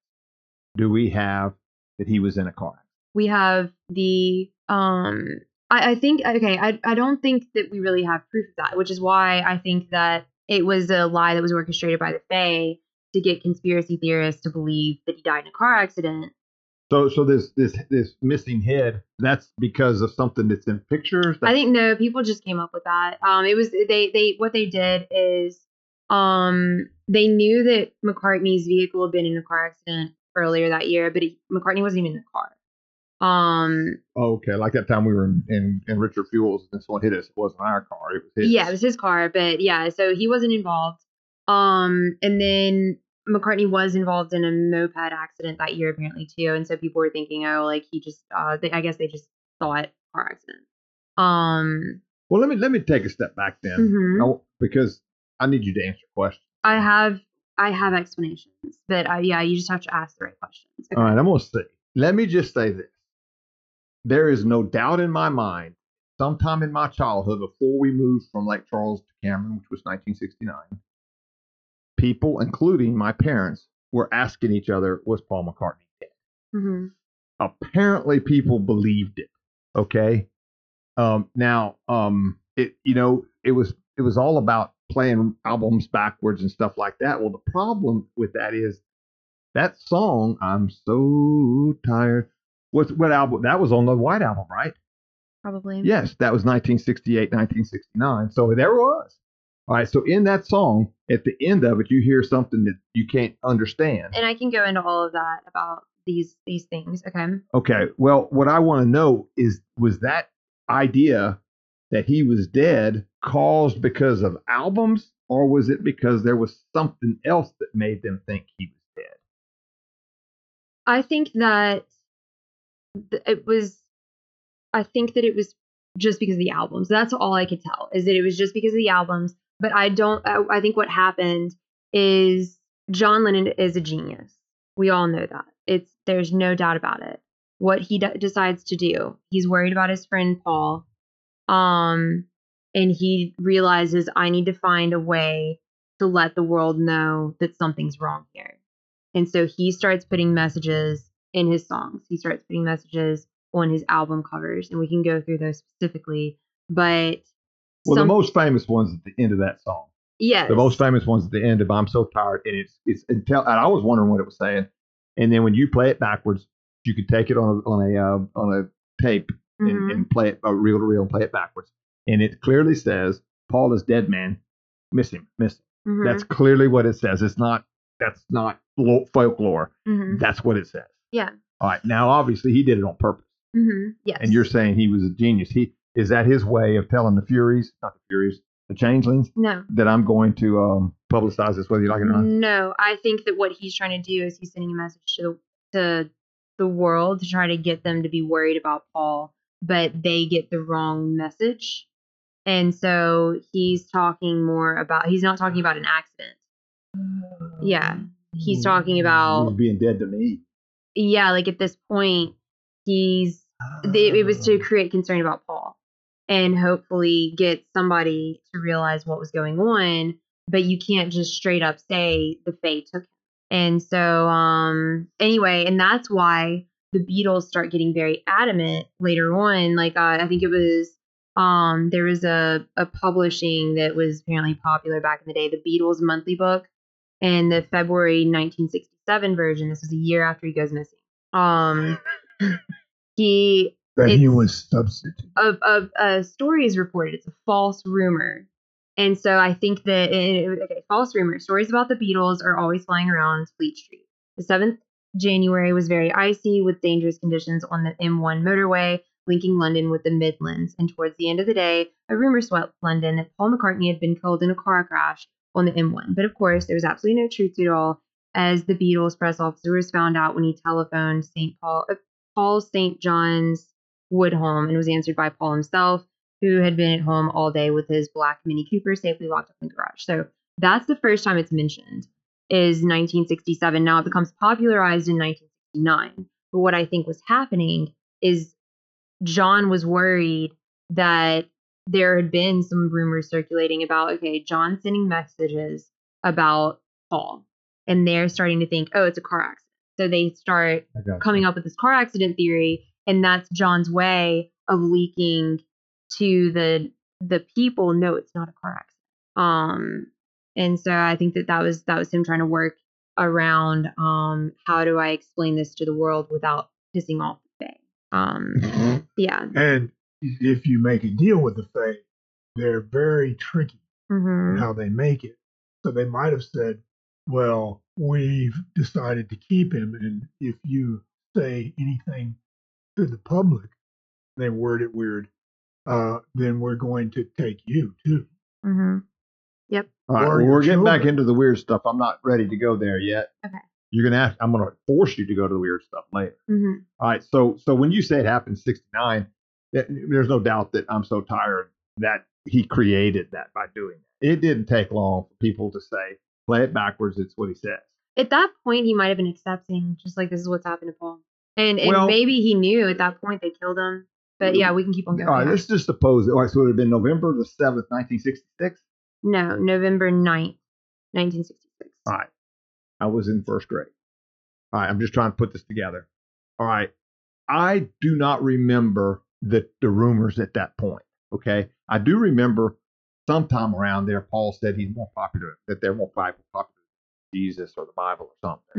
do we have that he was in a car? We have the um I, I think okay I, I don't think that we really have proof of that which is why i think that it was a lie that was orchestrated by the fae to get conspiracy theorists to believe that he died in a car accident. So so this this this missing head that's because of something that's in pictures. i think no people just came up with that. Um it was they they what they did is um they knew that mccartney's vehicle had been in a car accident earlier that year but he, mccartney wasn't even in the car um Oh, okay, like that time we were in in, in Richard Fuels and someone hit us. It wasn't our car. It was his. Yeah, it was his car, but yeah, so he wasn't involved. Um, and then McCartney was involved in a moped accident that year apparently too, and so people were thinking, oh, like he just, uh, they, I guess they just thought car accident. Um, Well, let me let me take a step back then, mhm. I- because I need you to answer questions. I have, I have explanations, but I, yeah, you just have to ask the right questions. Okay. All right, I'm gonna see. Let me just say this: there is no doubt in my mind. Sometime in my childhood, before we moved from Lake Charles to Cameron, which was 1969, people, including my parents, were asking each other, "Was Paul McCartney dead?" Mhm. apparently people believed it okay um now um it you know it was it was all about playing albums backwards and stuff like that well the problem with that is that song i'm so tired what's what album that was on the white album right Probably. yes that was 1968 1969 so there was all right so in that song at the end of it you hear something that you can't understand And I can go into all of that about these these things. Okay. Okay. Well, what I want to know is was that idea that he was dead caused because of albums or was it because there was something else that made them think he was dead? I think that th- it was. I think that it was just because of the albums. That's all I could tell is that it was just because of the albums. But I don't. I, I think what happened is John Lennon is a genius. We all know that. It's there's no doubt about it. What he d- decides to do, he's worried about his friend Paul, um, and he realizes I need to find a way to let the world know that something's wrong here. And so he starts putting messages in his songs. He starts putting messages on his album covers, and we can go through those specifically. But Well, some- the most famous ones at the end of that song. yes, The most famous ones at the end of "I'm So Tired," and it's it's until and I was wondering what it was saying, and then when you play it backwards, you could take it on a on a uh, on a tape and, Mhm. and play it uh, reel to reel and play it backwards, and it clearly says Paul is dead, man, miss him, miss him. Mhm. That's clearly what it says. It's not. That's not lo- folklore. Mhm. That's what it says. Yeah. All right. Now, obviously, he did it on purpose, Mhm. yes, and you're saying he was a genius. He is that his way of telling the Furies, not the Furies, the Changelings, no. that I'm going to um, publicize this, whether you like it or not. No, I think that what he's trying to do is he's sending a message to the, to the world to try to get them to be worried about Paul, but they get the wrong message. And so he's talking more about he's not talking about an accident. Yeah. He's talking about He's being dead to me. Yeah, like at this point he's it was to create concern about Paul and hopefully get somebody to realize what was going on. But you can't just straight up say the Fae took him. And so, um, anyway, and that's why the Beatles start getting very adamant later on. Like, uh, I think it was, um, there was a, a publishing that was apparently popular back in the day, the Beatles monthly book, and the February 1967 version. This was a year after he goes missing. Um, he that he was substitute. of of a story is reported. It's a false rumor, and so I think that it, okay, false rumor stories about the Beatles are always flying around Fleet Street. The seventh January was very icy with dangerous conditions on the M1 motorway. linking London with the Midlands. And towards the end of the day, a rumor swept London that Paul McCartney had been killed in a car crash on the M1. But of course, there was absolutely no truth to it all, as the Beatles press officers found out when he telephoned St. Paul, uh, Paul St. John's Wood home and was answered by Paul himself, who had been at home all day with his black Mini Cooper safely locked up in the garage. So that's the first time it's mentioned is 1967. Now it becomes popularized in 1969. But what I think was happening is John was worried that there had been some rumors circulating about, okay, John sending messages about Paul. And they're starting to think, oh, it's a car accident. So they start I got coming up with this car accident theory. And that's John's way of leaking to the the people, no, it's not a car accident. Um, and so I think that that was that was him trying to work around um how do I explain this to the world without pissing off the Fae. Um, Mhm. yeah. And if you make a deal with the Fae, they're very tricky hmm in how they make it. So they might have said, well, we've decided to keep him. And if you say anything to the public, they word it weird, uh, then we're going to take you too. hmm Yep. All right, well, we're getting back into the weird stuff. I'm not ready to go there yet. Okay. You're gonna have. I'm gonna force you to go to the weird stuff later. hmm All right. So so when you say it happened '69, that, there's no doubt that I'm so tired that he created that by doing that. It didn't take long for people to say, play it backwards. It's what he says. At that point, he might have been accepting, just like this is what's happened to Paul. And and Well- maybe he knew at that point they killed him. But yeah, we can keep on going. All right. Let's just suppose. All right. So it would have been November the seventh, 1966. No, November 9th, 1966. All right. I was in first grade. All right. I'm just trying to put this together. All right. I do not remember the, the rumors at that point. Okay. I do remember sometime around there, Paul said he's more popular, that they're more popular than Jesus or the Bible or something.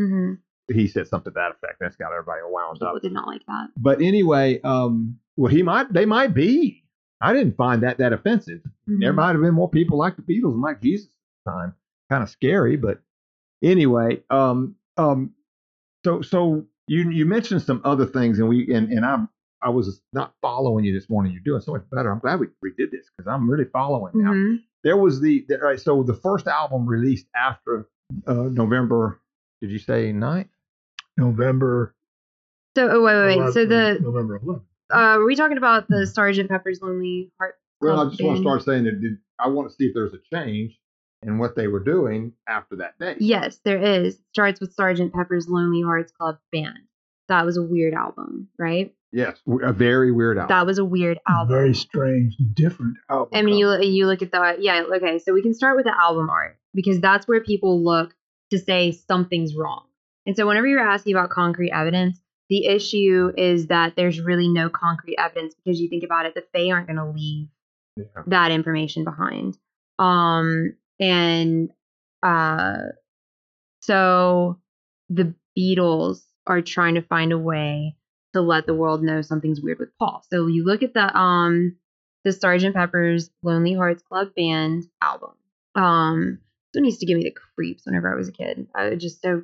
hmm He said something to that effect. That's got everybody wound People up. did not like that. But anyway, um, well, he might, they might be. I didn't find that that offensive. Mhm. There might have been more people like the Beatles and like Jesus at the time. Kind of scary, but anyway, um, um, so so you you mentioned some other things, and we and and I I was not following you this morning. You're doing so much better. I'm glad we, we did this because I'm really following now. Mhm. There was the, the all right, so the first album released after uh, November. Did you say 9th? November. So, oh, wait, wait, wait. 11th, So the, November 11th. uh, were we talking about the Sergeant Pepper's Lonely Heart? Well, I Club just want to start saying that did, I want to see if there's a change in what they were doing after that day. Yes, there is. Starts with Sergeant Pepper's Lonely Hearts Club Band. That was a weird album, right? Yes, a very weird album. That was a weird album. Very strange, different album. I mean, you you look at the yeah. Okay, so we can start with the album art because that's where people look to say something's wrong. And so whenever you're asking about concrete evidence, the issue is that there's really no concrete evidence because you think about it, the Fae aren't going to leave Yeah. that information behind. Um, and uh, so the Beatles are trying to find a way to let the world know something's weird with Paul. So you look at the um the Sgt. Pepper's Lonely Hearts Club Band album. Um, this one used to give me the creeps whenever I was a kid. I was just so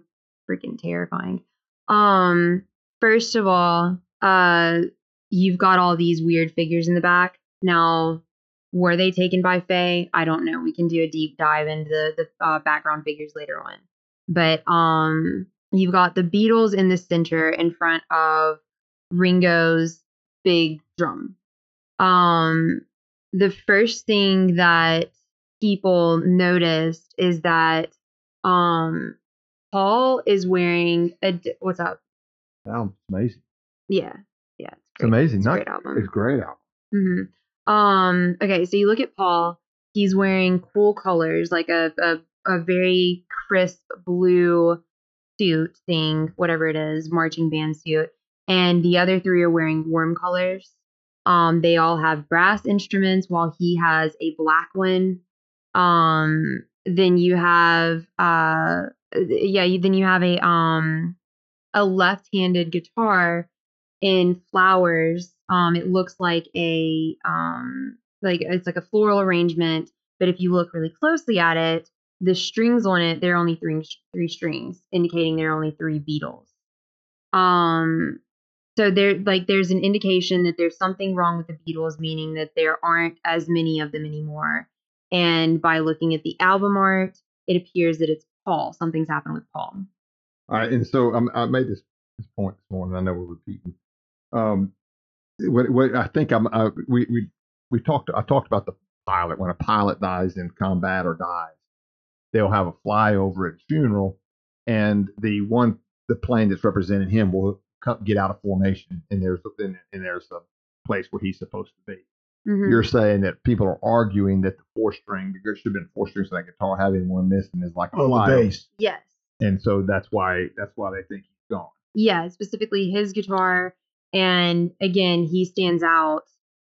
freaking terrifying. Um, first of all, uh, you've got all these weird figures in the back. Now, were they taken by Fae? I don't know. We can do a deep dive into the, the uh, background figures later on. But um, you've got the Beatles in the center in front of Ringo's big drum. Um, the first thing that people noticed is that um, Paul is wearing a d- what's up? Sounds amazing. Yeah, yeah, it's, It's amazing. It's a great album. It's a great album. hmm Um. Okay, so you look at Paul. He's wearing cool colors, like a a, a very crisp blue suit thing, whatever it is, marching band suit. And the other three are wearing warm colors. Um, they all have brass instruments, while he has a black one. Um, then you have uh, yeah, then you have a um a left-handed guitar in flowers. Um, it looks like a um, like it's like a floral arrangement, but if you look really closely at it, the strings on it there are only three three strings, indicating there are only three Beatles. Um, so there like there's an indication that there's something wrong with the Beatles, meaning that there aren't as many of them anymore. And by looking at the album art, it appears that it's Paul. Something's happened with Paul. All right, and so um, I made this, this point this morning. I know we're repeating. Um, what, what I think I'm uh, we we we talked. I talked about the pilot when a pilot dies in combat or dies, they'll have a flyover at funeral, and the one the plane that's representing him will come, get out of formation, and there's and, and there's a place where he's supposed to be. Mhm. You're saying that people are arguing that the four string, there should have been four strings on that guitar, having one missing is like a Oh, the bass. Yes. and so that's why that's why they think he's gone. yeah, specifically his guitar. And again, he stands out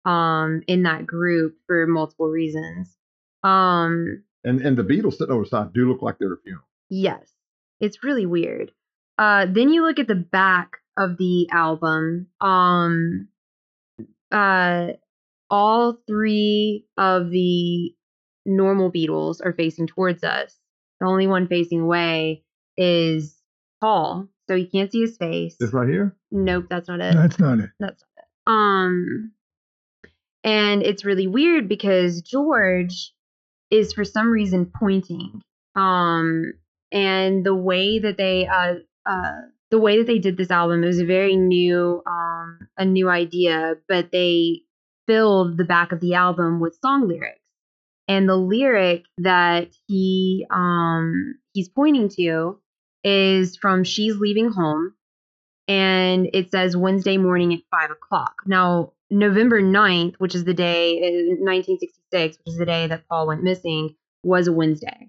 um in that group for multiple reasons. Um And and the Beatles sitting over the side do look like they're a funeral. yes. It's really weird. Uh then you look at the back of the album. Um uh all three of the normal Beatles are facing towards us. The only one facing away is Paul. So you can't see his face. This right here. Nope, that's not it. That's not it. That's not it. Um, and it's really weird because George is for some reason pointing. Um, and the way that they uh uh the way that they did this album it was a very new um a new idea, but they filled the back of the album with song lyrics. And the lyric that he um he's pointing to is from She's Leaving Home and it says Wednesday morning at five o'clock. Now, November 9th, which is the day, uh, 1966, which is the day that Paul went missing, was a Wednesday.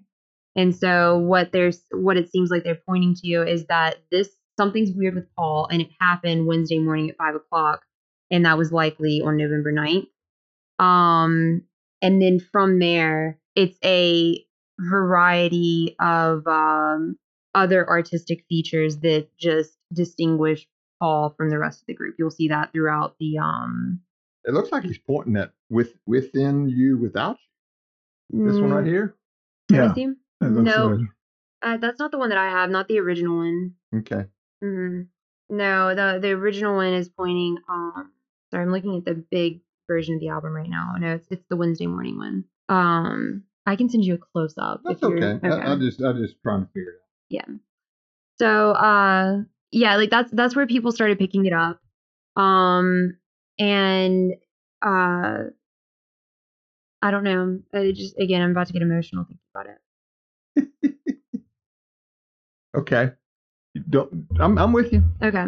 And so, what there's, what it seems like they're pointing to is that this something's weird with Paul, and it happened Wednesday morning at five o'clock, and that was likely on November 9th. Um, and then from there, it's a variety of um, other artistic features that just distinguish Paul from the rest of the group. You'll see that throughout the um It looks like he's pointing at with within you, without you. This one right mm, here. let me Yeah. see. That No. like- Uh, that's not the one that I have, not the original one. Okay. Hmm No, the the original one is pointing um sorry, I'm looking at the big version of the album right now. No, it's it's the Wednesday morning one. Um I can send you a close up That's if you're okay. I, I just I just trying to figure it out. Yeah. So uh yeah, like that's that's where people started picking it up. Um and uh I don't know. I just again I'm about to get emotional thinking about it. (laughs) Okay. Don't, I'm I'm with you. Okay.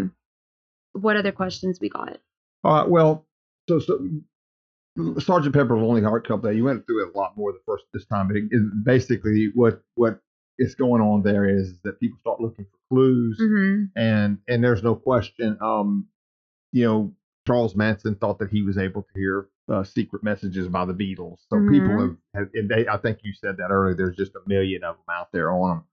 What other questions we got? All right. Well, so so Sergeant Pepper's Lonely Heart Club Day. You went through it a lot more the first this time, but it, it- basically what what is going on there is that people start looking for clues, hmm and and there's no question. Um, you know, Charles Manson thought that he was able to hear uh, secret messages by the Beatles. So people Mhm. have, have and they, I think you said that earlier. There's just a million of them out there on them,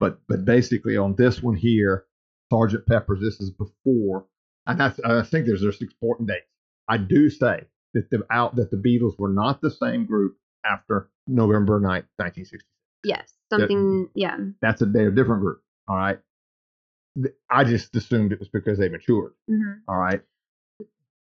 but but basically on this one here, Sergeant Pepper's. This is before, and that's I think there's there's important dates. I do say that the out that the Beatles were not the same group after November 9th, 1960 Yes. Something yeah. that's a they're a different group. All right. I just assumed it was because they matured. hmm All right.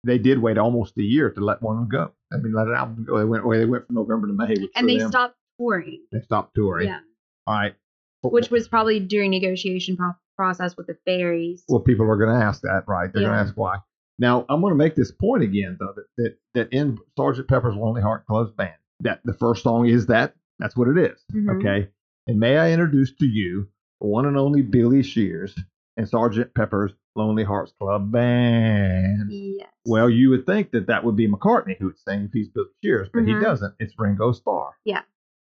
They did wait almost a year to let one go. I mean, let an album go. They went, well, they went from November to May, which And they them, stopped touring. they stopped touring. Yeah. All right. Which was probably during negotiation pro- process with the fairies. well, people are going to ask that, right? They're going to ask why. Now, I'm going to make this point again, though, that, that that in Sergeant Pepper's Lonely Heart Club Band, that the first song is that. That's what it is. Mhm. Okay. And may I introduce to you one and only Billy Shears and Sergeant Pepper's Lonely Hearts Club Band. Yes. Well, you would think that that would be McCartney who would sing if he's Billy Shears, but he Mhm. doesn't. It's Ringo Starr. Yeah.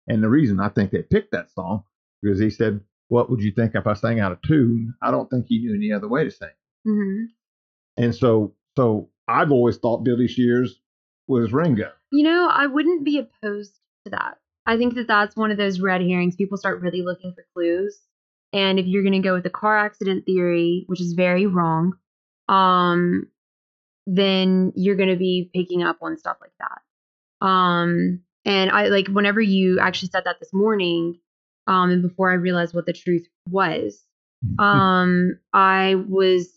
And the reason I think they picked that song because he said, "What would you think if I sang out of tune?" I don't think he knew any other way to sing. hmm And so, so I've always thought Billy Shears was Ringo. You know, I wouldn't be opposed to that. I think that that's one of those red herrings. People start really looking for clues. And if you're going to go with the car accident theory, which is very wrong, um, then you're going to be picking up on stuff like that. Um, and I like whenever you actually said that this morning, um, and before I realized what the truth was, um, I was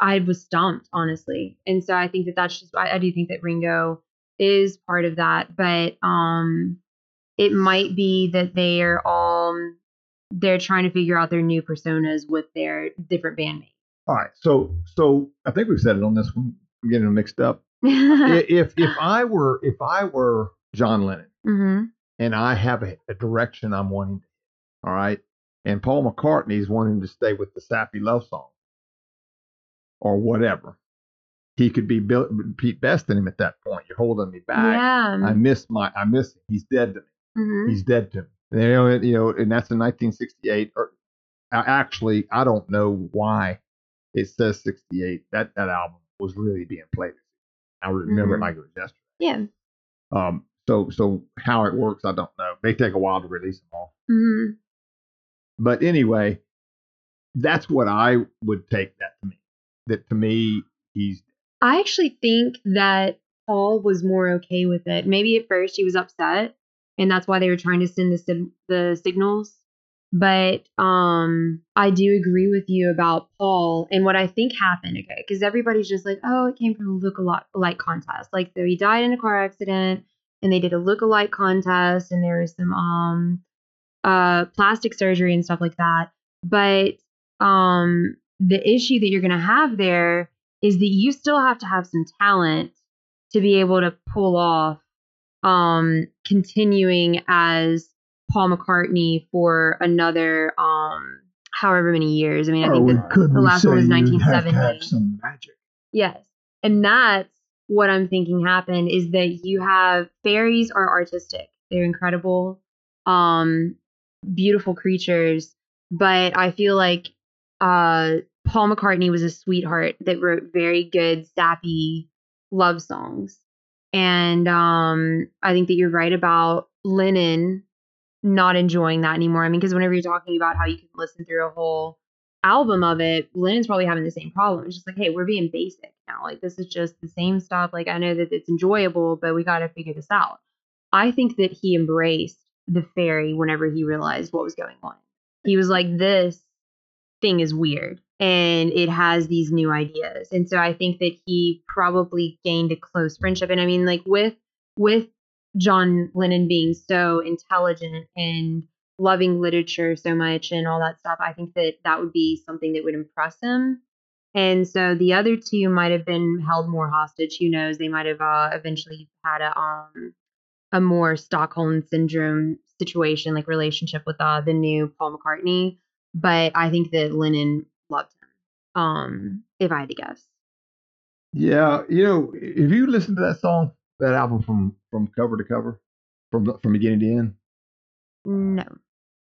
I was stumped honestly, and so I think that that's just I, I do think that Ringo is part of that, but um, it might be that they're all they're trying to figure out their new personas with their different bandmates. All right. So so I think we've said it on this one. I'm getting them mixed up. (laughs) If if I were if I were John Lennon hmm and I have a, a direction I'm wanting to all right, and Paul McCartney's wanting to stay with the sappy love song or whatever, he could be Bill, Pete Best in him at that point. You're holding me back. Yeah. I miss my I miss him. He's dead to me. hmm He's dead to me. You know, you know, and that's in 1968. Or uh, actually, I don't know why it says 68. That that album was really being played. I remember Mhm. it like it was yesterday. Yeah. Um, so so how it works, I don't know. They take a while to release them all. hmm But anyway, that's what I would take that to me. That to me, he's I actually think that Paul was more okay with it. Maybe at first he was upset, and that's why they were trying to send the the signals. But um, I do agree with you about Paul and what I think happened. Okay, because everybody's just like, oh, it came from a look-alike contest. Like, so he died in a car accident, and they did a look-alike contest, and there was some um, uh, plastic surgery and stuff like that. But um, the issue that you're gonna have there is that you still have to have some talent to be able to pull off um continuing as Paul McCartney for another um however many years. I mean, I think we, that the last one was you'd have 1970. have some magic? Yes. And that's what I'm thinking happened is that you have fairies are artistic. They're incredible, um, beautiful creatures. But I feel like uh, Paul McCartney was a sweetheart that wrote very good, sappy love songs. And um, I think that you're right about Lennon not enjoying that anymore. I mean, because whenever you're talking about how you can listen through a whole album of it, Lennon's probably having the same problem. It's just like, hey, we're being basic now. Like this is just the same stuff. Like I know that it's enjoyable, but we got to figure this out. I think that he embraced the fairy whenever he realized what was going on. He was like, this thing is weird and it has these new ideas. And so I think that he probably gained a close friendship. And I mean, like with with John Lennon being so intelligent and loving literature so much and all that stuff, I think that that would be something that would impress him. And so the other two might have been held more hostage. Who knows? They might have uh, eventually had a um a more Stockholm syndrome situation, like relationship with uh, the new Paul McCartney. But I think that Lennon loved him. Um, if I had to guess. yeah. You know, if you listen to that song, that album from from cover to cover, from from beginning to end, No.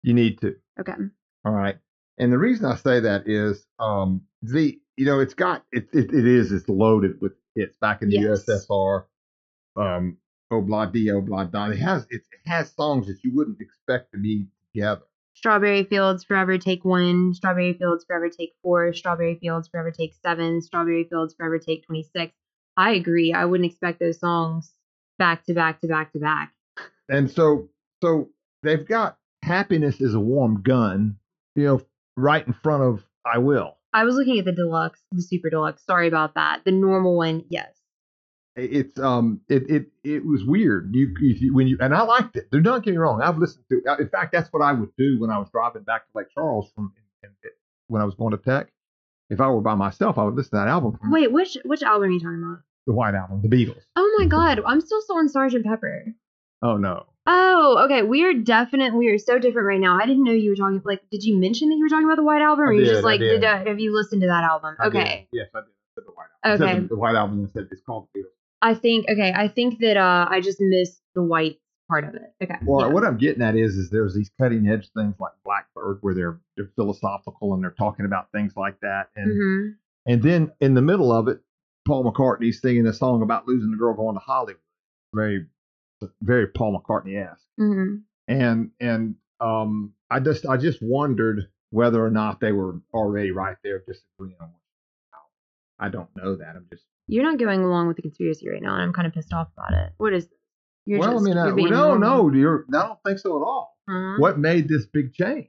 you need to. Okay. All right. And the reason I say that is um the you know it's got it it, it is it's loaded with hits back in the Yes. USSR. Um Obla Di Obla Don. It has it has songs that you wouldn't expect to be together. Strawberry Fields Forever Take One, Strawberry Fields Forever Take Four, Strawberry Fields Forever Take Seven, Strawberry Fields Forever Take 26. I agree. I wouldn't expect those songs back to back to back to back. And so so they've got happiness is a warm gun, you know, right in front of I will. I was looking at the deluxe, the super deluxe. Sorry about that. The normal one, yes. It's um it it it was weird you, you when you and i liked it do not get me wrong i've listened to in fact that's what i would do when i was driving back to lake charles from when i was going to tech if i were by myself i would listen to that album Wait, which which album are you talking about? the white album the beatles Oh my god, I'm still still on Sergeant Pepper. oh no Oh, okay. We are definitely We are so different right now. I didn't know you were talking. Like, did you mention that you were talking about the White Album, or I you did, just I like, did. did, uh, have you listened to that album? I did. okay. yes i did I said the white album Okay. the, the white album and said it's called the beatles I think. Okay, I think that uh, I just missed the white part of it. Okay. well yeah. what i'm getting at is is there's these cutting edge things like blackbird where they're they're philosophical and they're talking about things like that and Mhm. And then in the middle of it, Paul McCartney's singing a song about losing the girl going to Hollywood. Very, very Paul McCartney esque. Mhm. And and um, I just I just wondered whether or not they were already right there disagreeing on. What I don't know that. I'm just You're not going along with the conspiracy right now, and I'm kind of pissed off about it. What is this? You're well. just, I mean, I, no, normal. no, you're. I don't think so at all. Huh? What made this big change?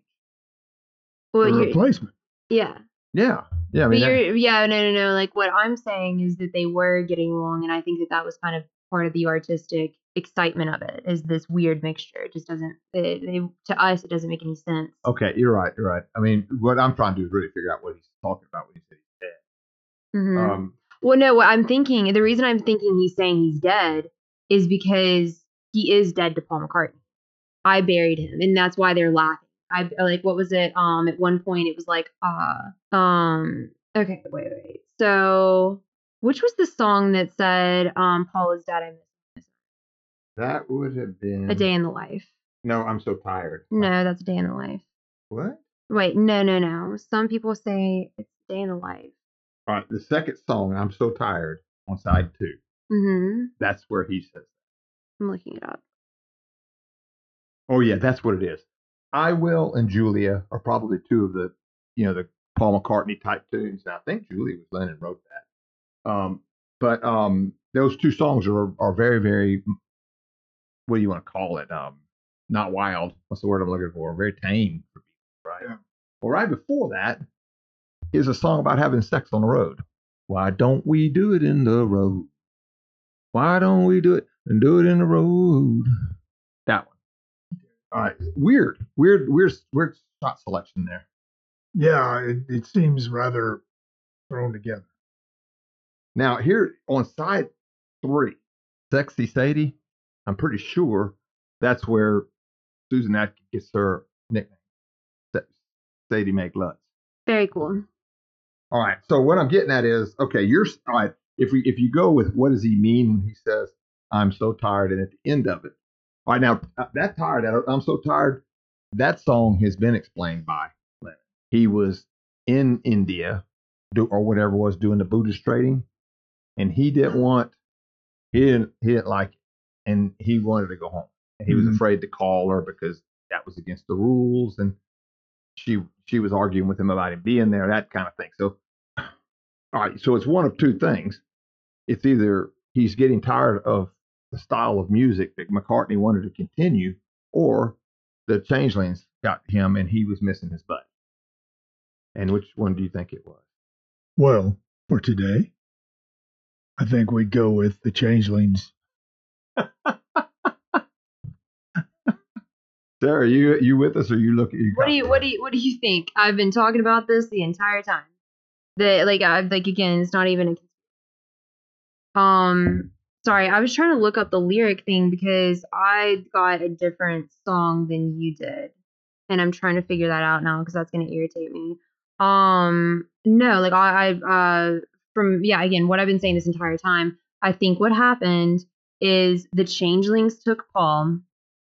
Well, the replacement. yeah. Yeah, yeah. I but mean, that- yeah, no, no, no. Like what I'm saying is that they were getting along, and I think that that was kind of part of the artistic excitement of it. Is this weird mixture? It just doesn't. It, they, to us, it doesn't make any sense. okay, you're right. You're right. I mean, what I'm trying to do is really figure out what he's talking about when he said he's dead. Mhm. Um, Well, no, what I'm thinking, the reason I'm thinking he's saying he's dead is because he is dead to Paul McCartney. I buried him, and that's why they're laughing. I like what was it? Um, at one point it was like, uh, um, okay, wait, wait. So, which was the song that said, um, Paul is dead? I miss that would have been a day in the life. No, I'm so tired. No, that's a day in the life. What? Wait, no, no, no. Some people say it's a day in the life. All right, the second song, I'm so tired, on side two. Mm-hmm. That's where he says. I'm looking it up. Oh yeah, that's what it is. I will and Julia are probably two of the, you know, the Paul McCartney type tunes. Now, I think Julia was Lennon wrote that. Um, but um, those two songs are are very very. What do you want to call it? Um, not wild. What's the word I'm looking for? Very tame for people, right? Yeah. Well, right before that is a song about having sex on the road. Why don't we do it in the road? Why don't we do it and do it in the road? That one. All right. Weird, weird, weird, weird shot selection there. Yeah, it, it seems rather thrown together. Now, here on side three, Sexy Sadie, I'm pretty sure that's where Susan Atkins gets her nickname. Sa- Sadie Mae Glutz. Very cool. All right. So what I'm getting at is, okay, you're all right. If we if you go with what does he mean when he says I'm so tired, and at the end of it, all right, now uh, that tired, I'm so tired. That song has been explained by Lennon. He was in India, do, or whatever was, doing the Buddhist trading, and he didn't want, he didn't he didn't like it, and he wanted to go home, and he was Mhm. afraid to call her because that was against the rules, and she she was arguing with him about him being there, that kind of thing. So, all right, so it's one of two things. It's either he's getting tired of the style of music that McCartney wanted to continue, or the changelings got him and he was missing his butt. And which one do you think it was? Well, for today, I think we'd go with the changelings. (laughs) Sarah, you you with us or you look at you? What do you what do you what do you think? I've been talking about this the entire time. That like I've like again, it's not even a um sorry, I was trying to look up the lyric thing because I got a different song than you did. And I'm trying to figure that out now because that's gonna irritate me. Um no, like I, I uh from yeah, again, what I've been saying this entire time, I think what happened is the changelings took Paul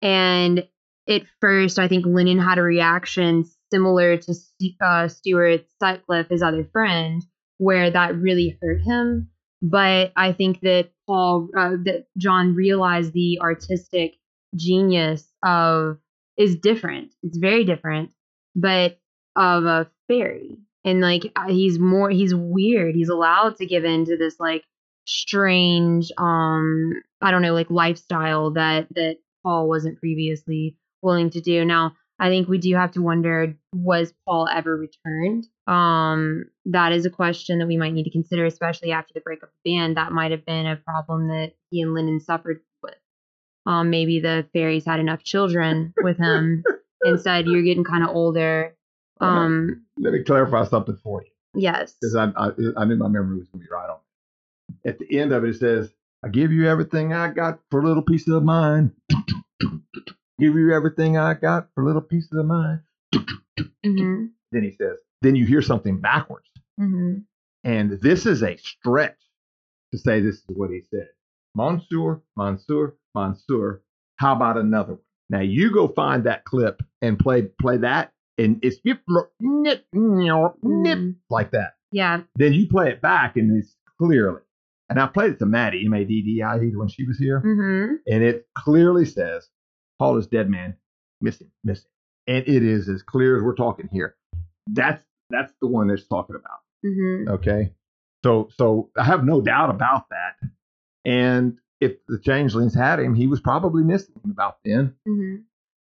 and at first, I think Lennon had a reaction similar to uh, Stuart Sutcliffe, his other friend, where that really hurt him. But I think that Paul, uh, that John realized the artistic genius of is different. It's very different, but of a fairy, and like uh, he's more, he's weird. He's allowed to give in to this like strange, um, I don't know, like lifestyle that that Paul wasn't previously willing to do. Now, I think we do have to wonder was Paul ever returned? Um, that is a question that we might need to consider, especially after the breakup of the band. That might have been a problem that he and Lennon suffered with. Um, maybe the fairies had enough children with him (laughs) and said, You're getting kind of older. Um, Let me clarify something for you yes. because I, I I knew my memory was going to be right on. At the end of it, it says, "I give you everything I got for a little piece of mine." Give you everything I got for a little piece of mine. hmm Then he says, then you hear something backwards. hmm And this is a stretch to say this is what he said. Monsieur, Monsieur, Monsieur, how about another one? Now you go find that clip and play play that, and it's nip, nip, nip, nip, like that. Yeah. Then you play it back, and it's clearly. And I played it to Maddie, M A D D I E, when she was here, hmm and it clearly says, "Paul is dead, man, missing, missing," and it is as clear as we're talking here. That's that's the one that's talking about. hmm Okay. So so I have no doubt about that. And if the changelings had him, he was probably missing him about then. hmm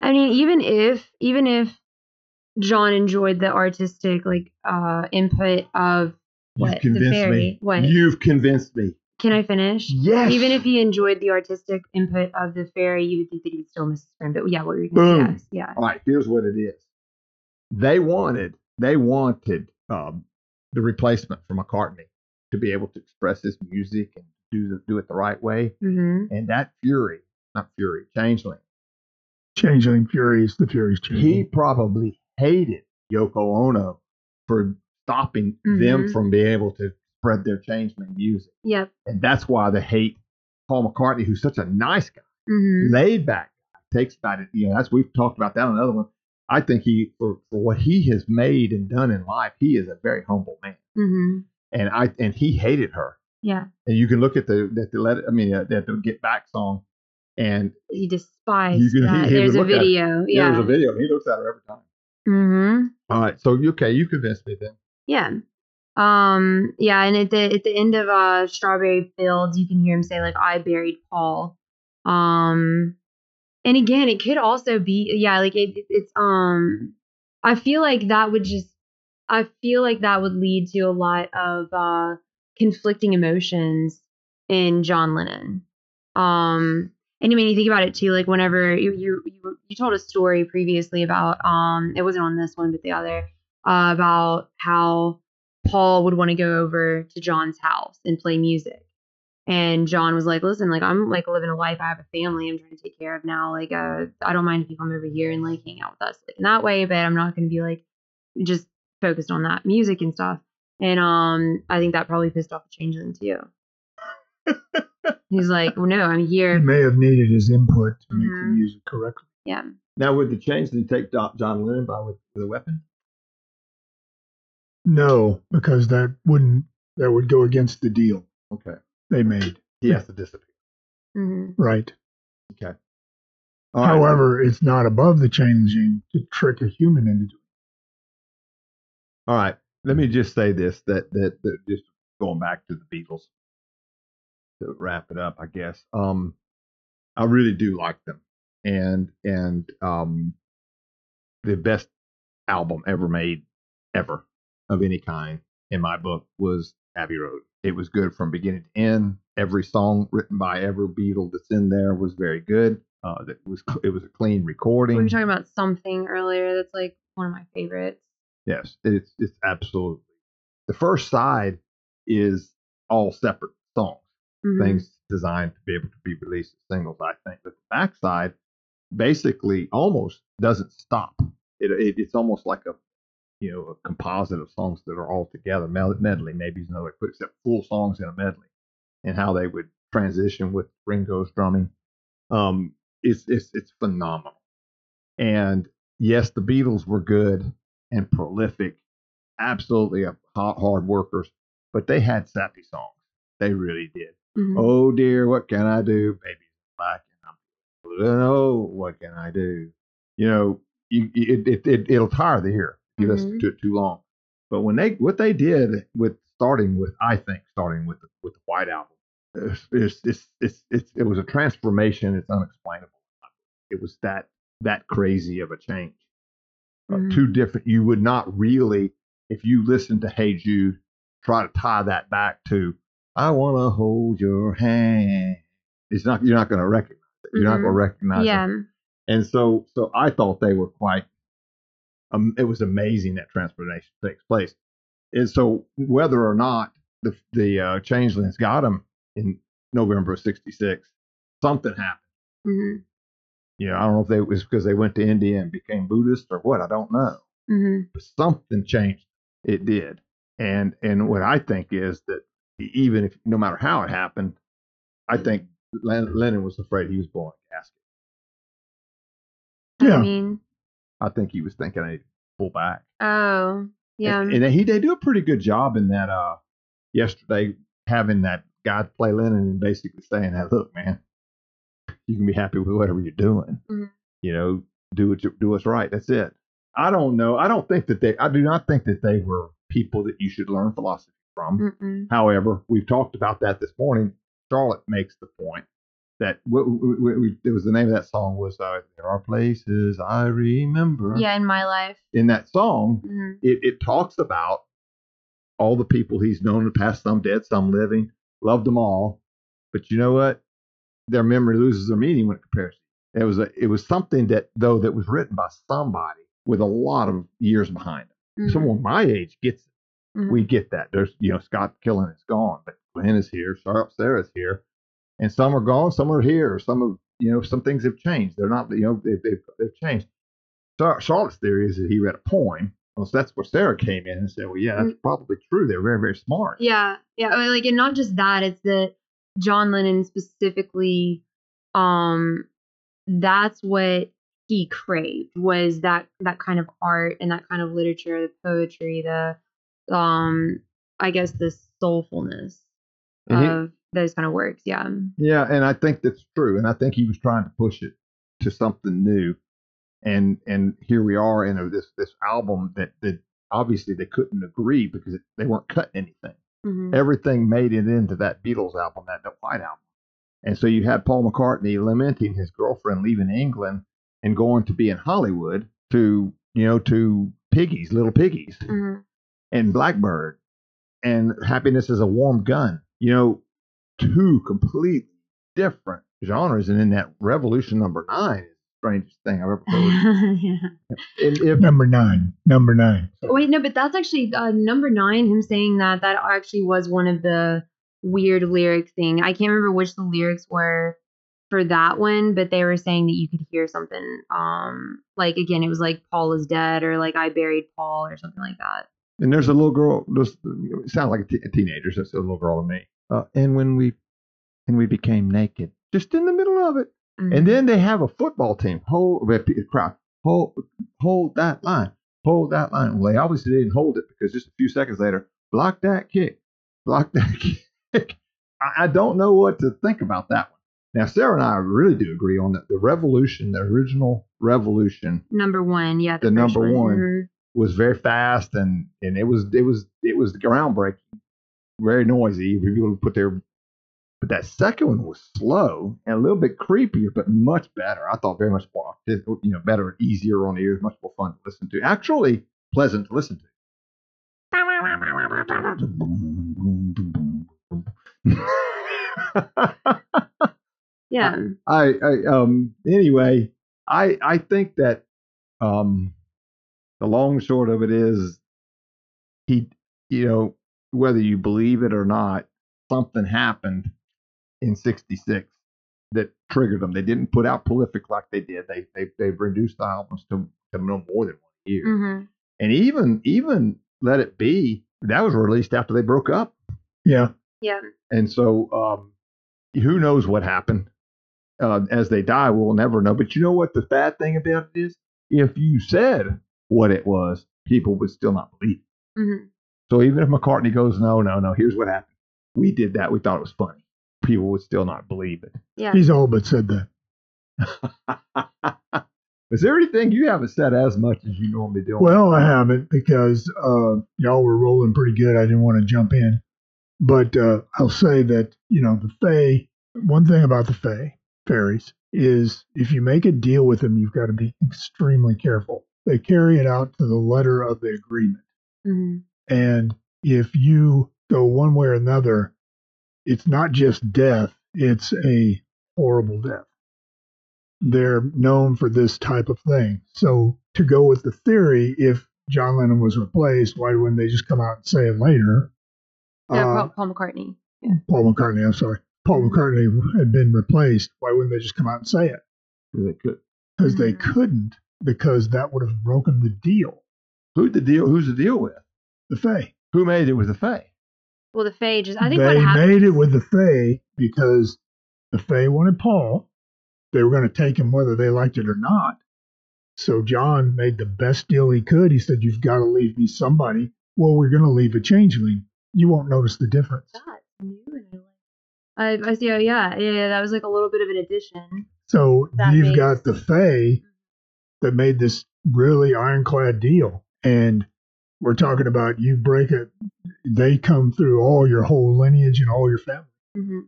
I mean, even if even if John enjoyed the artistic like uh input of You've what the convinced fairy. me. What You've convinced me. Can I finish? Yes. Even if he enjoyed the artistic input of the fairy, you would think that he would still miss his friend. But yeah, what were you going to Boom. Yes, yeah. All right, here's what it is. They wanted, they wanted um, the replacement for McCartney to be able to express his music and do the, do it the right way. Mm-hmm. And that Fury, not Fury, Changeling, Changeling Furies, the Fury's Furies he probably hated Yoko Ono for stopping them Mhm. from being able to spread their change Changeling music. Yep. And that's why they hate Paul McCartney, who's such a nice guy. Mm-hmm. laid back takes about it. You know, that's we've talked about that on another one. I think he for, for what he has made and done in life, he is a very humble man. Mm-hmm. And I and he hated her. Yeah. And you can look at the that the let I mean uh, at the Get Back song, and He despised You can- (laughs) that. he- he There's a look at it. video. Yeah. there's a video. He looks at her every time. mm-hmm. All right, so okay? You convinced me then. Yeah. Um, yeah, and at the at the end of uh Strawberry Fields, you can hear him say like I buried Paul. Um and again, it could also be yeah, like it, it's um I feel like that would just I feel like that would lead to a lot of uh conflicting emotions in John Lennon. Um and I mean, you think about it too, like whenever you you you, you told a story previously about um it wasn't on this one but the other uh, about how Paul would want to go over to John's house and play music. And John was like, listen, like I'm like living a life. I have a family I'm trying to take care of now. Like, uh, I don't mind if you come over here and like hang out with us like in that way, but I'm not going to be like just focused on that music and stuff. And um, I think that probably pissed off the changeling too. He's like, well, no, I'm here. He here. may have needed his input to make the Mhm. music correctly. Yeah. Now would the Changeling take Do- John Lennon by with, with a weapon? No, because that wouldn't that would go against the deal Okay, they made. he has to disappear. hmm Right. Okay. All right. However, it's not above the changing to trick a human into doing. All right. Let me just say this that that, that just going back to the Beatles to wrap it up, I guess. Um I really do like them. And and um the best album ever made ever of any kind in my book was Abbey Road. It was good from beginning to end. Every song written by every Beatle that's in there was very good. Uh, that was it was a clean recording. We were talking about something earlier that's like one of my favorites. Yes, it's it's absolutely. The first side is all separate songs, Mhm. things designed to be able to be released as singles. I think, but the back side basically almost doesn't stop. It, it it's almost like a you know a composite of songs that are all together. Medley maybe is another way to put it, except full songs in a medley, and how they would transition with Ringo's drumming. Um, it's it's it's phenomenal. And yes, the Beatles were good and prolific, absolutely a hard, hard workers, but they had sappy songs. They really did. Mhm. Oh dear, what can I do? Baby's black and I'm blue. Oh, what can I do? You know, you, it, it, it, it'll tire the ear listen Mhm. to it too long. But when they, what they did with starting with, I think, starting with the, with the White Album, it's, it's, it's, it's, it was a transformation. It's unexplainable. It was that, that crazy of a change. Uh, Mhm. two different, you would not really, if you listen to Hey Jude, try to tie that back to I want to hold your hand. It's not you're not going to recognize it. You're not Mhm. going to recognize yeah. it. And so so I thought they were quite. Um, it was amazing that transformation takes place. And so whether or not the the uh, changelings got him in November of '66, something happened. hmm You know, I don't know if they, it was because they went to India and became Buddhist or what. I don't know hmm but something changed. It did, and and what I think is that even if no matter how it happened, I think Len- Lennon was afraid he was blowing a gasket. I Yeah. mean, I think he was thinking a need to pull back. oh, yeah. and, and he they do a pretty good job in that. Uh, yesterday having that guy play Lennon and basically saying that, look, man, you can be happy with whatever you're doing. Mhm. You know, do what you, do what's right. That's it. I don't know. I don't think that they. I do not think that they were people that you should learn philosophy from. Mm-mm. However, we've talked about that this morning. Charlotte makes the point that what, what, what, it was the name of that song was uh, "There Are Places I Remember." Yeah, in my life. In that song, hmm it, it talks about all the people he's known in the past, some dead, some living, loved them all. But you know what? Their memory loses their meaning when it compares. It was a, it was something that though that was written by somebody with a lot of years behind it. Mhm. Someone my age gets it. Mhm. We get that. There's you know Scott Killen is gone, but Glenn is here, Sarah Sarah's here, and some are gone, some are here. Some of you know some things have changed. They're not you know they've they've, they've changed. Char- Charlotte's theory is that he read a poem. Well, so that's where Sarah came in and said, "Well, yeah, that's probably true. They're very, very smart." Yeah, yeah. I mean, Like, and not just that. It's that John Lennon specifically, um, that's what he craved was that that kind of art and that kind of literature, the poetry, the, um, I guess the soulfulness And of those kind of works. Yeah. Yeah, and I think that's true. And I think he was trying to push it to something new. And and here we are in a, this this album that that obviously they couldn't agree because they weren't cutting anything. Mhm. Everything made it into that Beatles album, that the White album. And so you had Paul McCartney lamenting his girlfriend leaving England and going to be in Hollywood to you know to Piggies, Little Piggies, Mhm. and Blackbird, and Happiness is a Warm Gun. You know, two completely different genres, and in that Revolution Number Nine is the strangest thing I've ever (laughs) heard. yeah. and if Number nine. Number nine. Wait, no, but that's actually uh, number nine. Him saying that that actually was one of the weird lyric thing. I can't remember which the lyrics were for that one, but they were saying that you could hear something. Um, like again, it was like Paul is dead, or like I buried Paul, or something like that. and there's a little girl, just it sounds like a, t- a teenager, so it's a little girl to me. Uh, and when we and we became naked, just in the middle of it. Mhm. And then they have a football team. Hold crowd. Hold hold that line. Hold that line. Well, they obviously didn't hold it because just a few seconds later, block that kick. Block (laughs) that kick. I, I don't know what to think about that one. Now, Sarah and I really do agree on that. The revolution, the original revolution, number one, yeah, The first number one. Was very fast and and it was it was it was groundbreaking, very noisy. People put their but that second one was slow and a little bit creepier, but much better. I thought very much more, you know, better, easier on the ears, much more fun to listen to. Actually, pleasant to listen to. (laughs) Yeah, I, I um anyway, I I think that um the long short of it is he you know whether you believe it or not something happened in 66 that triggered them they didn't put out prolific like they did they they they reduced the albums to, to no more than one year hmm and even even let it be that was released after they broke up Yeah. yeah. and so, um, who knows what happened? Uh, as they die, we'll never know. But you know what the bad thing about it is? If you said what it was, people would still not believe. it. So even if McCartney goes, no, no, no, here's what happened. We did that. We thought it was funny. People would still not believe it. Yeah. He's all but said that. (laughs) Is there anything you haven't said as much as you normally do? Well, I haven't because uh, y'all were rolling pretty good. I didn't want to jump in. But uh, I'll say that, you know, the Fae, one thing about the Fae, fairies, is if you make a deal with them, you've got to be extremely careful. They carry it out to the letter of the agreement. hmm And if you go one way or another, it's not just death, it's a horrible death. They're known for this type of thing. So, to go with the theory, if John Lennon was replaced, why wouldn't they just come out and say it later? Yeah, Uh, Paul, Paul McCartney. Paul McCartney, I'm sorry. Paul McCartney had been replaced. Why wouldn't they just come out and say it? Because They could. Because they Mhm. couldn't, because that would have broken the deal. Who the deal? Who's the deal with? The Fae. Who made it with the Fae? Well, the Fae just. I think they what happened. made it with the Fae because the Fae wanted Paul. They were going to take him whether they liked it or not. So John made the best deal he could. He said, You've got to leave me somebody. Well, we're going to leave a changeling. You won't notice the difference. That's new I. I, see. Oh, yeah, yeah, yeah. That was like a little bit of an addition. So That you've makes- got the Fae that made this really ironclad deal. And we're talking about you break it, they come through all your whole lineage and all your family. hmm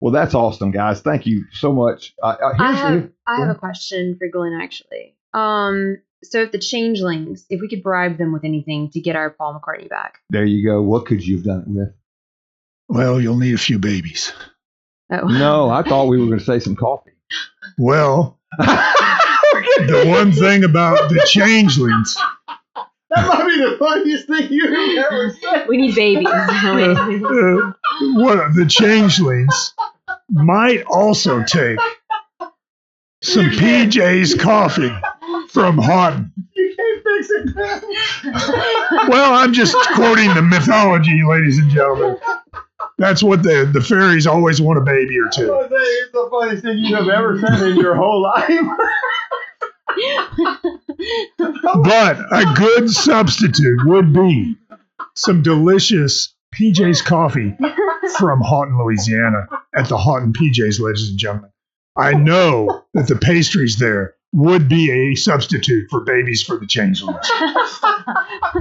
Well, that's awesome, guys. Thank you so much. Uh, uh, I have here- I have a question for Glenn actually. Um, so if the changelings, if we could bribe them with anything to get our Paul McCartney back, there you go. What could you have done it with? Well, you'll need a few babies. oh No, I thought we were going to say some coffee. Well, (laughs) the one thing about the changelings, That might be the funniest thing you've ever said. we need babies. (laughs) uh, what the changelings might also take some PJ's (laughs) coffee from Haughton. You can't fix it. Well, I'm just quoting the mythology, ladies and gentlemen. That's what the the fairies always want a baby or two. Jose, it's the funniest thing you have ever said in your whole life. (laughs) But a good substitute would be some delicious PJ's coffee from Haughton, Louisiana, at the Haughton PJ's, ladies and gentlemen. I know that the pastries there would be a substitute for babies for the changelings. (laughs) I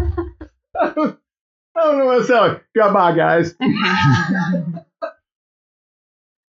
don't know what to tell you. Goodbye, guys. (laughs)